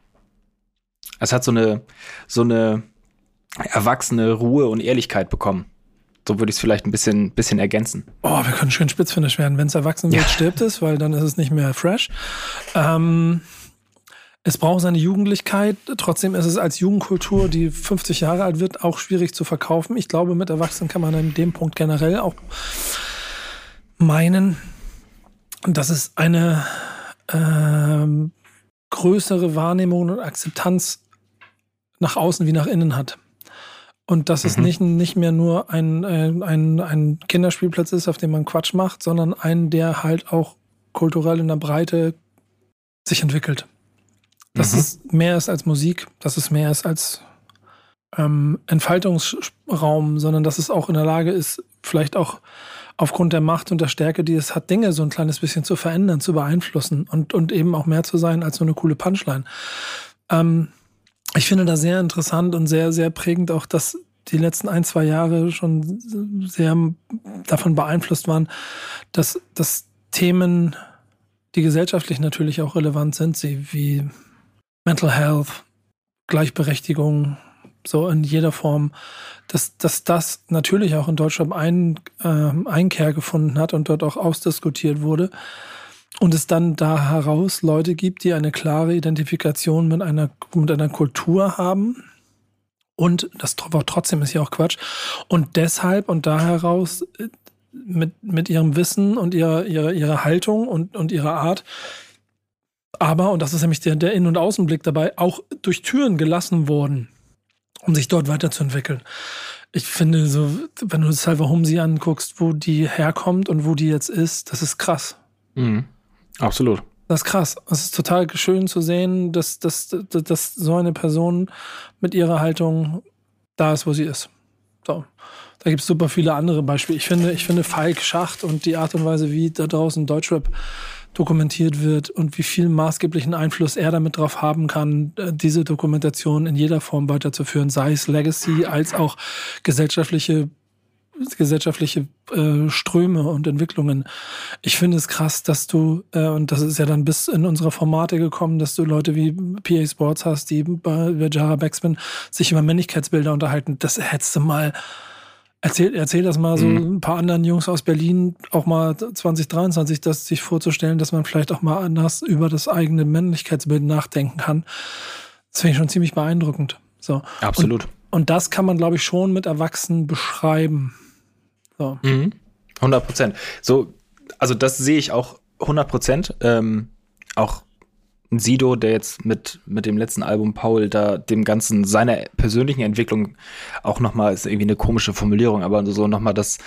Es hat so eine, so eine erwachsene Ruhe und Ehrlichkeit bekommen. So würde ich es vielleicht ein bisschen, bisschen ergänzen. Oh, wir können schön spitzfindig werden. Wenn es erwachsen wird, ja. stirbt es, weil dann ist es nicht mehr fresh. Ähm, es braucht seine Jugendlichkeit. Trotzdem ist es als Jugendkultur, die 50 Jahre alt wird, auch schwierig zu verkaufen. Ich glaube, mit Erwachsenen kann man an dem Punkt generell auch meinen, dass es eine äh, größere Wahrnehmung und Akzeptanz nach außen wie nach innen hat. Und dass mhm. es nicht, nicht mehr nur ein, äh, ein, ein Kinderspielplatz ist, auf dem man Quatsch macht, sondern ein, der halt auch kulturell in der Breite sich entwickelt. Dass mhm. es mehr ist als Musik, dass es mehr ist als ähm, Entfaltungsraum, sondern dass es auch in der Lage ist, vielleicht auch aufgrund der Macht und der Stärke, die es hat, Dinge so ein kleines bisschen zu verändern, zu beeinflussen und, und eben auch mehr zu sein als so eine coole Punchline. Ähm, ich finde da sehr interessant und sehr, sehr prägend auch, dass die letzten ein, zwei Jahre schon sehr davon beeinflusst waren, dass, dass Themen, die gesellschaftlich natürlich auch relevant sind, sie wie Mental Health, Gleichberechtigung, so in jeder Form, dass, dass das natürlich auch in Deutschland ein, äh, Einkehr gefunden hat und dort auch ausdiskutiert wurde. Und es dann da heraus Leute gibt, die eine klare Identifikation mit einer, mit einer Kultur haben. Und das trotzdem ist ja auch Quatsch. Und deshalb und da heraus äh, mit, mit ihrem Wissen und ihrer, ihrer, ihrer Haltung und, und ihrer Art aber, und das ist nämlich der, der Innen- und Außenblick dabei, auch durch Türen gelassen worden, um sich dort weiterzuentwickeln. Ich finde, so, wenn du Salva Humsi anguckst, wo die herkommt und wo die jetzt ist, das ist krass. Mhm. Absolut. Das ist krass. Es ist total schön zu sehen, dass, dass, dass, dass so eine Person mit ihrer Haltung da ist, wo sie ist. So. Da gibt es super viele andere Beispiele. Ich finde, ich finde Falk Schacht und die Art und Weise, wie da draußen Deutschrap dokumentiert wird und wie viel maßgeblichen Einfluss er damit drauf haben kann, äh, diese Dokumentation in jeder Form weiterzuführen, sei es Legacy als auch gesellschaftliche gesellschaftliche äh, Ströme und Entwicklungen. Ich finde es krass, dass du, äh, und das ist ja dann bis in unsere Formate gekommen, dass du Leute wie PA Sports hast, die bei, bei Jara Backspin sich über Männlichkeitsbilder unterhalten. Das hättest du mal Erzähl, erzähl das mal so mhm. ein paar anderen Jungs aus Berlin, auch mal 2023, das sich vorzustellen, dass man vielleicht auch mal anders über das eigene Männlichkeitsbild nachdenken kann. Das finde ich schon ziemlich beeindruckend. So. Absolut. Und, und das kann man, glaube ich, schon mit Erwachsenen beschreiben. So. Mhm. 100 Prozent. So, also das sehe ich auch 100 Prozent. Ähm, auch Sido, der jetzt mit, mit dem letzten Album Paul da dem Ganzen seiner persönlichen Entwicklung auch nochmal, ist irgendwie eine komische Formulierung, aber so nochmal das,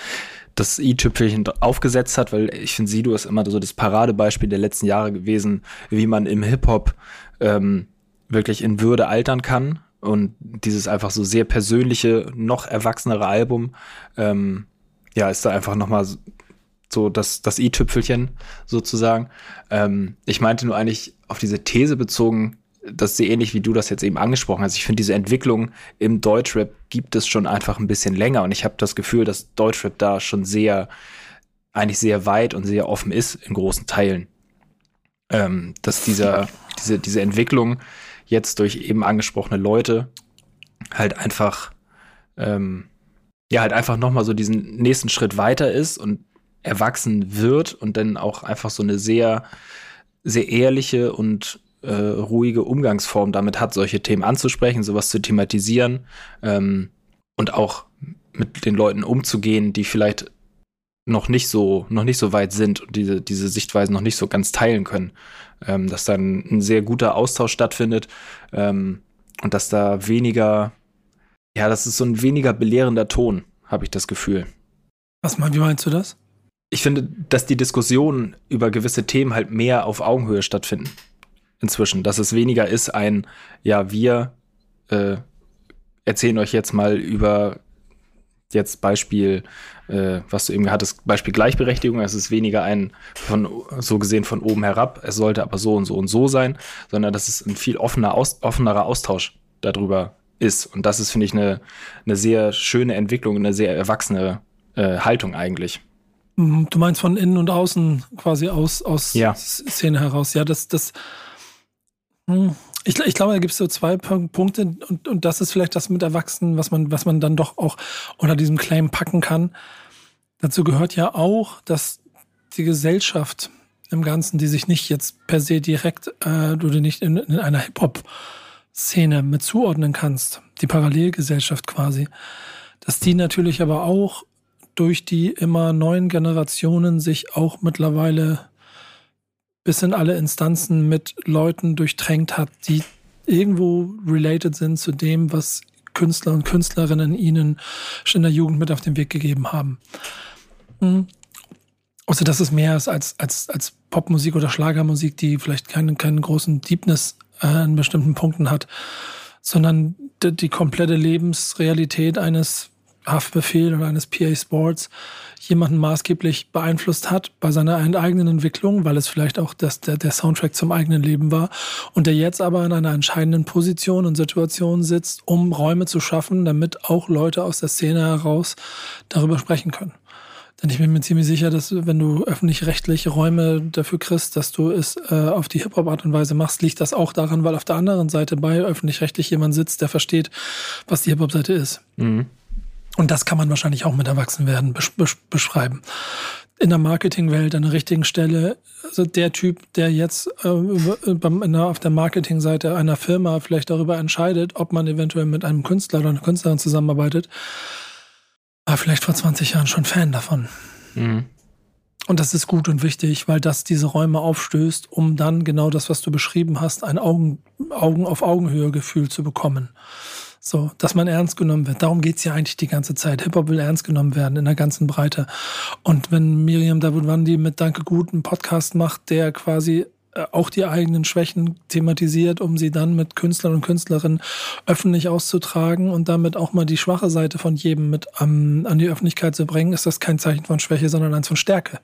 das i-Tüpfelchen aufgesetzt hat, weil ich finde, Sido ist immer so das Paradebeispiel der letzten Jahre gewesen, wie man im Hip-Hop ähm, wirklich in Würde altern kann. Und dieses einfach so sehr persönliche, noch erwachsenere Album, ähm, ja, ist da einfach nochmal so das, das i-Tüpfelchen sozusagen. Ähm, ich meinte nur eigentlich auf diese These bezogen, das ist sehr ähnlich, wie du das jetzt eben angesprochen hast. Ich finde, diese Entwicklung im Deutschrap gibt es schon einfach ein bisschen länger und ich habe das Gefühl, dass Deutschrap da schon sehr, eigentlich sehr weit und sehr offen ist in großen Teilen. Ähm, dass dieser, diese, diese Entwicklung jetzt durch eben angesprochene Leute halt einfach, ähm, ja, halt einfach nochmal so diesen nächsten Schritt weiter ist und erwachsen wird und dann auch einfach so eine sehr, sehr ehrliche und äh, ruhige Umgangsform damit hat, solche Themen anzusprechen, sowas zu thematisieren ähm, und auch mit den Leuten umzugehen, die vielleicht noch nicht so, noch nicht so weit sind und diese, diese Sichtweisen noch nicht so ganz teilen können. Ähm, dass dann ein sehr guter Austausch stattfindet ähm, und dass da weniger, ja, das ist so ein weniger belehrender Ton, habe ich das Gefühl. Was mal, wie meinst du das? Ich finde, dass die Diskussionen über gewisse Themen halt mehr auf Augenhöhe stattfinden. Inzwischen. Dass es weniger ist ein, ja, wir äh, erzählen euch jetzt mal über jetzt Beispiel, äh, was du eben hattest, Beispiel Gleichberechtigung. Es ist weniger ein von so gesehen von oben herab, es sollte aber so und so und so sein, sondern dass es ein viel offener, aus, offenerer Austausch darüber ist. Und das ist, finde ich, eine, eine sehr schöne Entwicklung, eine sehr erwachsene äh, Haltung eigentlich. Mhm, du meinst von innen und außen quasi aus, aus ja. Szene heraus. Ja, das, das, hm, Ich, ich, glaube, da gibt es so zwei Punkte und, und das ist vielleicht das mit Erwachsenen, was man, was man dann doch auch unter diesem Claim packen kann. Dazu gehört ja auch, dass die Gesellschaft im Ganzen, die sich nicht jetzt per se direkt äh, oder nicht in, in einer Hip-Hop-Szene mit zuordnen kannst, die Parallelgesellschaft quasi, dass die natürlich aber auch durch die immer neuen Generationen sich auch mittlerweile bis in alle Instanzen mit Leuten durchtränkt hat, die irgendwo related sind zu dem, was Künstler und Künstlerinnen ihnen schon in der Jugend mit auf den Weg gegeben haben. Mhm. Also, dass es mehr ist als, als, als Popmusik oder Schlagermusik, die vielleicht keinen, keinen großen Deepness äh, an bestimmten Punkten hat, sondern die, die komplette Lebensrealität eines Haftbefehl oder eines PA Sports jemanden maßgeblich beeinflusst hat bei seiner eigenen Entwicklung, weil es vielleicht auch das, der, der Soundtrack zum eigenen Leben war und der jetzt aber in einer entscheidenden Position und Situation sitzt, um Räume zu schaffen, damit auch Leute aus der Szene heraus darüber sprechen können. Denn ich bin mir ziemlich sicher, dass wenn du öffentlich-rechtliche Räume dafür kriegst, dass du es äh, auf die Hip-Hop-Art und Weise machst, liegt das auch daran, weil auf der anderen Seite bei öffentlich-rechtlich jemand sitzt, der versteht, was die Hip-Hop-Seite ist. Mhm. Und das kann man wahrscheinlich auch mit Erwachsenwerden besch besch beschreiben. In der Marketingwelt an der richtigen Stelle, also der Typ, der jetzt äh, beim, auf der Marketingseite einer Firma vielleicht darüber entscheidet, ob man eventuell mit einem Künstler oder einer Künstlerin zusammenarbeitet, war vielleicht vor 20 Jahren schon Fan davon. Mhm. Und das ist gut und wichtig, weil das diese Räume aufstößt, um dann genau das, was du beschrieben hast, ein Augen, Augen auf Augenhöhe Gefühl zu bekommen. So, dass man ernst genommen wird. Darum geht's ja eigentlich die ganze Zeit. Hip-Hop will ernst genommen werden in der ganzen Breite. Und wenn Miriam Davutwandi mit Danke Gut einen Podcast macht, der quasi äh, auch die eigenen Schwächen thematisiert, um sie dann mit Künstlern und Künstlerinnen öffentlich auszutragen und damit auch mal die schwache Seite von jedem mit um, an die Öffentlichkeit zu bringen, ist das kein Zeichen von Schwäche, sondern eins von Stärke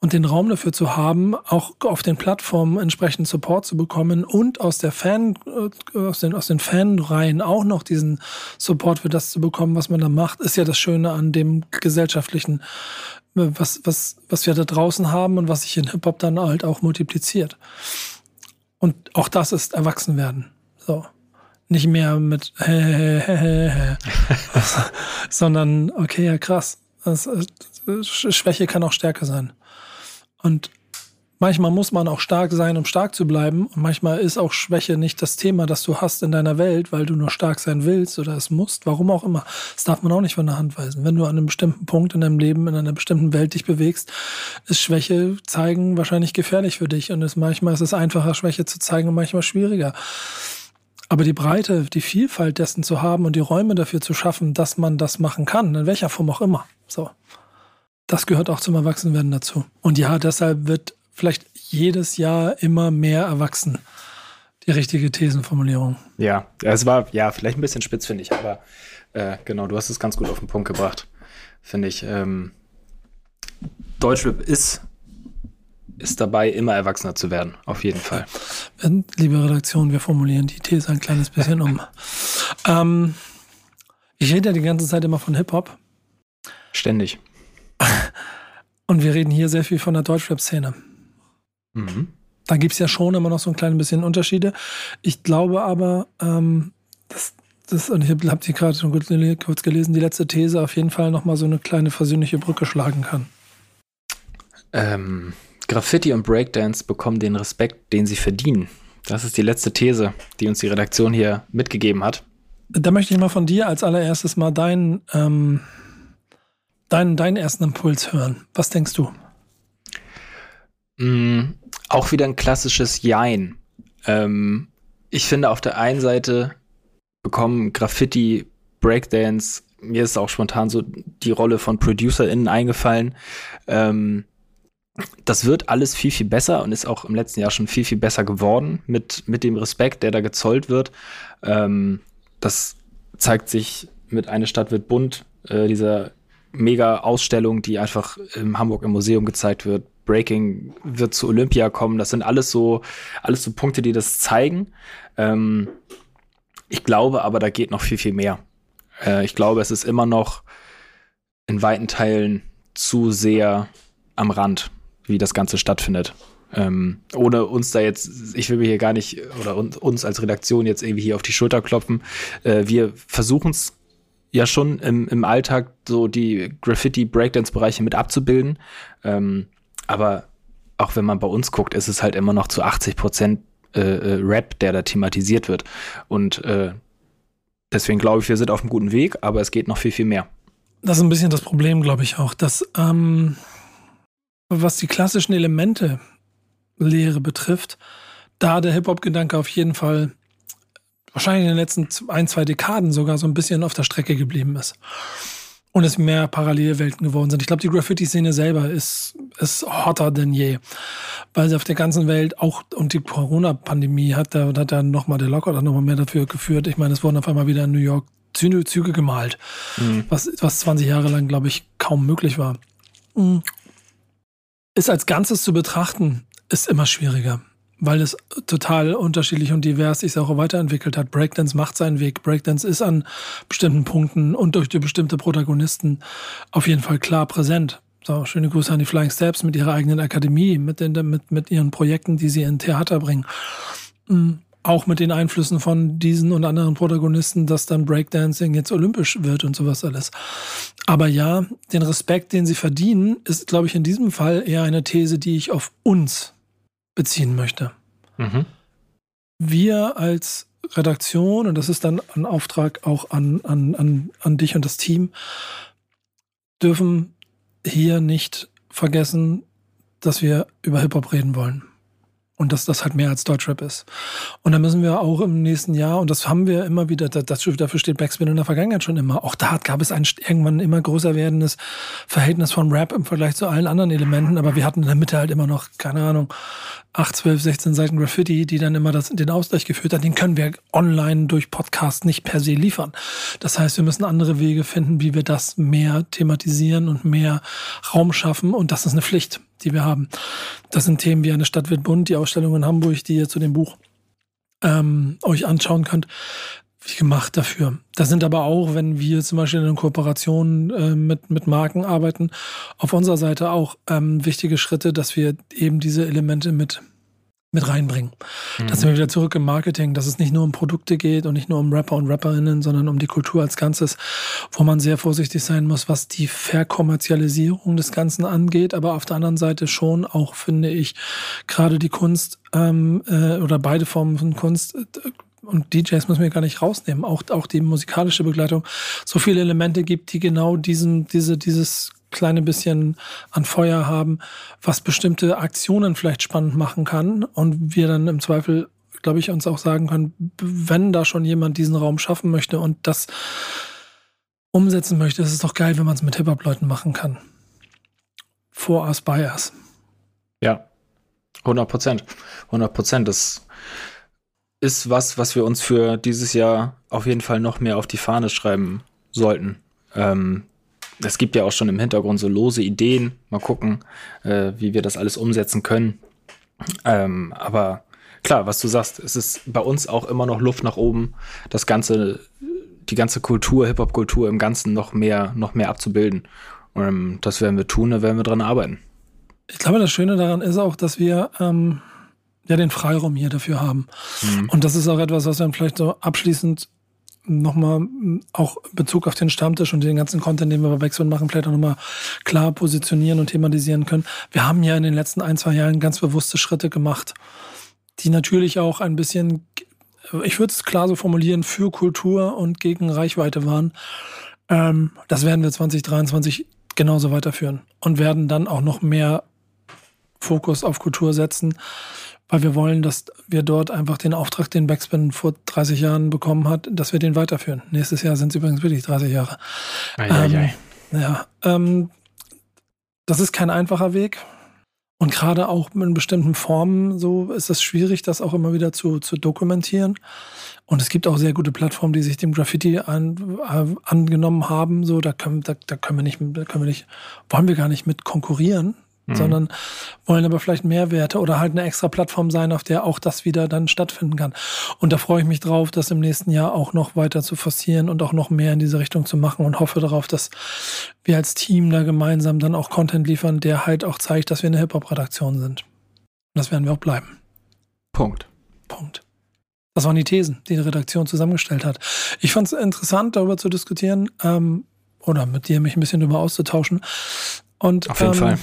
und den Raum dafür zu haben, auch auf den Plattformen entsprechend Support zu bekommen und aus der Fan, äh, aus den, aus den Fanreihen auch noch diesen Support für das zu bekommen, was man da macht, ist ja das Schöne an dem gesellschaftlichen, was, was, was wir da draußen haben und was sich in Hip-Hop dann halt auch multipliziert. Und auch das ist Erwachsenwerden. So. Nicht mehr mit sondern okay, ja krass. Das, äh, Schwäche kann auch Stärke sein. Und manchmal muss man auch stark sein, um stark zu bleiben. Und manchmal ist auch Schwäche nicht das Thema, das du hast in deiner Welt, weil du nur stark sein willst oder es musst, warum auch immer. Das darf man auch nicht von der Hand weisen. Wenn du an einem bestimmten Punkt in deinem Leben, in einer bestimmten Welt dich bewegst, ist Schwäche zeigen wahrscheinlich gefährlich für dich. Und es, manchmal ist es einfacher, Schwäche zu zeigen und manchmal schwieriger. Aber die Breite, die Vielfalt dessen zu haben und die Räume dafür zu schaffen, dass man das machen kann, in welcher Form auch immer. So das gehört auch zum Erwachsenwerden dazu. Und ja, deshalb wird vielleicht jedes Jahr immer mehr erwachsen. Die richtige Thesenformulierung. Ja, es war ja vielleicht ein bisschen spitz, finde ich, aber äh, genau, du hast es ganz gut auf den Punkt gebracht, finde ich. Ähm, Deutschrap ist, ist dabei, immer erwachsener zu werden, auf jeden Fall. Liebe Redaktion, wir formulieren die These ein kleines bisschen um. ähm, ich rede ja die ganze Zeit immer von Hip-Hop. Ständig. Und wir reden hier sehr viel von der Deutschrap-Szene. Mhm. Da gibt es ja schon immer noch so ein klein bisschen Unterschiede. Ich glaube aber, ähm, dass das, und ich habe hab die gerade schon kurz gelesen, die letzte These auf jeden Fall nochmal so eine kleine versöhnliche Brücke schlagen kann. Ähm, Graffiti und Breakdance bekommen den Respekt, den sie verdienen. Das ist die letzte These, die uns die Redaktion hier mitgegeben hat. Da möchte ich mal von dir als allererstes mal deinen ähm, deinen, deinen ersten Impuls hören. Was denkst du? Mm, auch wieder ein klassisches Jein. Ähm, ich finde, auf der einen Seite bekommen Graffiti, Breakdance, mir ist auch spontan so die Rolle von ProducerInnen eingefallen. Ähm, das wird alles viel, viel besser und ist auch im letzten Jahr schon viel, viel besser geworden mit, mit dem Respekt, der da gezollt wird. Ähm, das zeigt sich mit Eine Stadt wird bunt, äh, dieser mega Ausstellung, die einfach in Hamburg im Museum gezeigt wird. Breaking wird zu Olympia kommen. Das sind alles so, alles so Punkte, die das zeigen. Ähm, ich glaube aber, da geht noch viel, viel mehr. Äh, ich glaube, es ist immer noch in weiten Teilen zu sehr am Rand, wie das Ganze stattfindet. Ähm, ohne uns da jetzt, ich will mir hier gar nicht, oder uns als Redaktion jetzt irgendwie hier auf die Schulter klopfen. Äh, wir versuchen es ja schon im, im Alltag so die Graffiti-Breakdance-Bereiche mit abzubilden. Ähm, aber auch wenn man bei uns guckt, ist es halt immer noch zu 80 Prozent äh, äh, Rap, der da thematisiert wird. Und äh, deswegen glaube ich, wir sind auf einem guten Weg, aber es geht noch viel, viel mehr. Das ist ein bisschen das Problem, glaube ich auch, dass ähm, was die klassischen Elemente Lehre betrifft, da der Hip-Hop-Gedanke auf jeden Fall wahrscheinlich in den letzten ein, zwei Dekaden sogar so ein bisschen auf der Strecke geblieben ist. Und es mehr Parallelwelten geworden sind. Ich glaube, die Graffiti-Szene selber ist, ist hotter denn je. Weil sie auf der ganzen Welt auch, und die Corona-Pandemie hat da, hat da nochmal der Locker nochmal mehr dafür geführt. Ich meine, es wurden auf einmal wieder in New York Züge gemalt. Mhm. Was, was 20 Jahre lang, glaube ich, kaum möglich war. Mhm. Ist als Ganzes zu betrachten, ist immer schwieriger weil es total unterschiedlich und divers sich auch weiterentwickelt hat. Breakdance macht seinen Weg. Breakdance ist an bestimmten Punkten und durch die bestimmte Protagonisten auf jeden Fall klar präsent. So, schöne Grüße an die Flying Steps mit ihrer eigenen Akademie, mit, den, mit, mit ihren Projekten, die sie in Theater bringen. Mhm. Auch mit den Einflüssen von diesen und anderen Protagonisten, dass dann Breakdancing jetzt olympisch wird und sowas alles. Aber ja, den Respekt, den sie verdienen, ist, glaube ich, in diesem Fall eher eine These, die ich auf uns beziehen möchte. Mhm. Wir als Redaktion, und das ist dann ein Auftrag auch an, an, an, an dich und das Team, dürfen hier nicht vergessen, dass wir über Hip-Hop reden wollen. Und dass das halt mehr als Deutschrap ist. Und da müssen wir auch im nächsten Jahr, und das haben wir immer wieder, das, dafür steht Backspin in der Vergangenheit schon immer. Auch da gab es ein irgendwann immer größer werdendes Verhältnis von Rap im Vergleich zu allen anderen Elementen. Aber wir hatten in der Mitte halt immer noch, keine Ahnung, 8, 12, 16 Seiten Graffiti, die dann immer das, den Ausgleich geführt hat, den können wir online durch Podcast nicht per se liefern. Das heißt, wir müssen andere Wege finden, wie wir das mehr thematisieren und mehr Raum schaffen. Und das ist eine Pflicht, die wir haben. Das sind Themen wie eine Stadt wird bunt, die Ausstellung in Hamburg, die ihr zu dem Buch ähm, euch anschauen könnt wie gemacht dafür. Das sind aber auch, wenn wir zum Beispiel in Kooperation äh, mit, mit Marken arbeiten, auf unserer Seite auch ähm, wichtige Schritte, dass wir eben diese Elemente mit, mit reinbringen. Mhm. Da sind wir wieder zurück im Marketing, dass es nicht nur um Produkte geht und nicht nur um Rapper und Rapperinnen, sondern um die Kultur als Ganzes, wo man sehr vorsichtig sein muss, was die Verkommerzialisierung des Ganzen angeht, aber auf der anderen Seite schon auch, finde ich, gerade die Kunst ähm, äh, oder beide Formen von Kunst äh, und DJs müssen wir gar nicht rausnehmen, auch, auch die musikalische Begleitung, so viele Elemente gibt, die genau diesen, diese, dieses kleine bisschen an Feuer haben, was bestimmte Aktionen vielleicht spannend machen kann und wir dann im Zweifel, glaube ich, uns auch sagen können, wenn da schon jemand diesen Raum schaffen möchte und das umsetzen möchte, ist es doch geil, wenn man es mit Hip-Hop-Leuten machen kann. For us, by us. Ja, 100 Prozent. 100 Prozent. Das ist was, was wir uns für dieses Jahr auf jeden Fall noch mehr auf die Fahne schreiben sollten. Ähm, es gibt ja auch schon im Hintergrund so lose Ideen. Mal gucken, äh, wie wir das alles umsetzen können. Ähm, aber klar, was du sagst, es ist bei uns auch immer noch Luft nach oben, das ganze, die ganze Kultur, Hip-Hop-Kultur im Ganzen noch mehr, noch mehr abzubilden. Ähm, das werden wir tun, da werden wir dran arbeiten. Ich glaube, das Schöne daran ist auch, dass wir ähm, ja den Freiraum hier dafür haben. Mhm. Und das ist auch etwas, was wir vielleicht so abschließend nochmal auch Bezug auf den Stammtisch und den ganzen Content, den wir bei Wechseln machen, vielleicht auch nochmal klar positionieren und thematisieren können. Wir haben ja in den letzten ein, zwei Jahren ganz bewusste Schritte gemacht, die natürlich auch ein bisschen, ich würde es klar so formulieren, für Kultur und gegen Reichweite waren. Ähm, das werden wir 2023 genauso weiterführen und werden dann auch noch mehr Fokus auf Kultur setzen weil wir wollen, dass wir dort einfach den Auftrag, den Backspin vor 30 Jahren bekommen hat, dass wir den weiterführen. Nächstes Jahr sind es übrigens wirklich 30 Jahre. Ei, ähm, ei, ei. Ja, ähm, das ist kein einfacher Weg. Und gerade auch in bestimmten Formen so ist es schwierig, das auch immer wieder zu, zu dokumentieren. Und es gibt auch sehr gute Plattformen, die sich dem Graffiti an, äh, angenommen haben. So, da können, da, da können wir nicht, da können wir nicht, wollen wir gar nicht mit konkurrieren, mhm. sondern wollen aber vielleicht Mehrwerte oder halt eine extra Plattform sein, auf der auch das wieder dann stattfinden kann. Und da freue ich mich drauf, das im nächsten Jahr auch noch weiter zu forcieren und auch noch mehr in diese Richtung zu machen und hoffe darauf, dass wir als Team da gemeinsam dann auch Content liefern, der halt auch zeigt, dass wir eine Hip-Hop-Redaktion sind. das werden wir auch bleiben. Punkt. Punkt. Das waren die Thesen, die die Redaktion zusammengestellt hat. Ich fand es interessant, darüber zu diskutieren ähm, oder mit dir mich ein bisschen darüber auszutauschen. Und, Auf jeden ähm, Fall.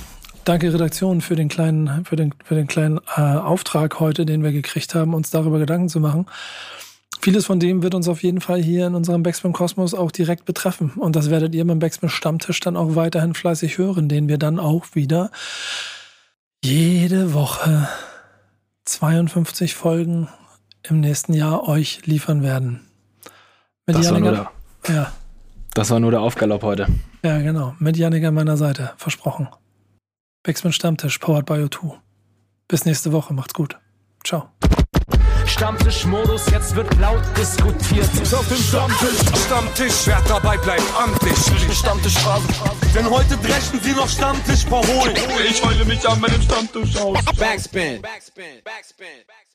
Danke Redaktion für den kleinen, für den, für den kleinen äh, Auftrag heute, den wir gekriegt haben, uns darüber Gedanken zu machen. Vieles von dem wird uns auf jeden Fall hier in unserem Backspin Kosmos auch direkt betreffen. Und das werdet ihr beim Backspin Stammtisch dann auch weiterhin fleißig hören, den wir dann auch wieder jede Woche 52 Folgen im nächsten Jahr euch liefern werden. Mit Das war, nur der, ja, das war nur der Aufgalopp heute. ja, genau. Mit Janik an meiner Seite. Versprochen. Backspin Stammtisch, powered by O2. Bis nächste Woche. Macht's gut. Ciao. Stammtischmodus, jetzt wird laut diskutiert. Auf dem Stammtisch, Stammtisch, wer dabei bleibt, amtlich. Stammtisch Phase. Denn heute dreschen sie noch Stammtisch verholen. Ich heule mich an meinem Stammtisch aus. Backspin. Backspin. Backspin. Backspin.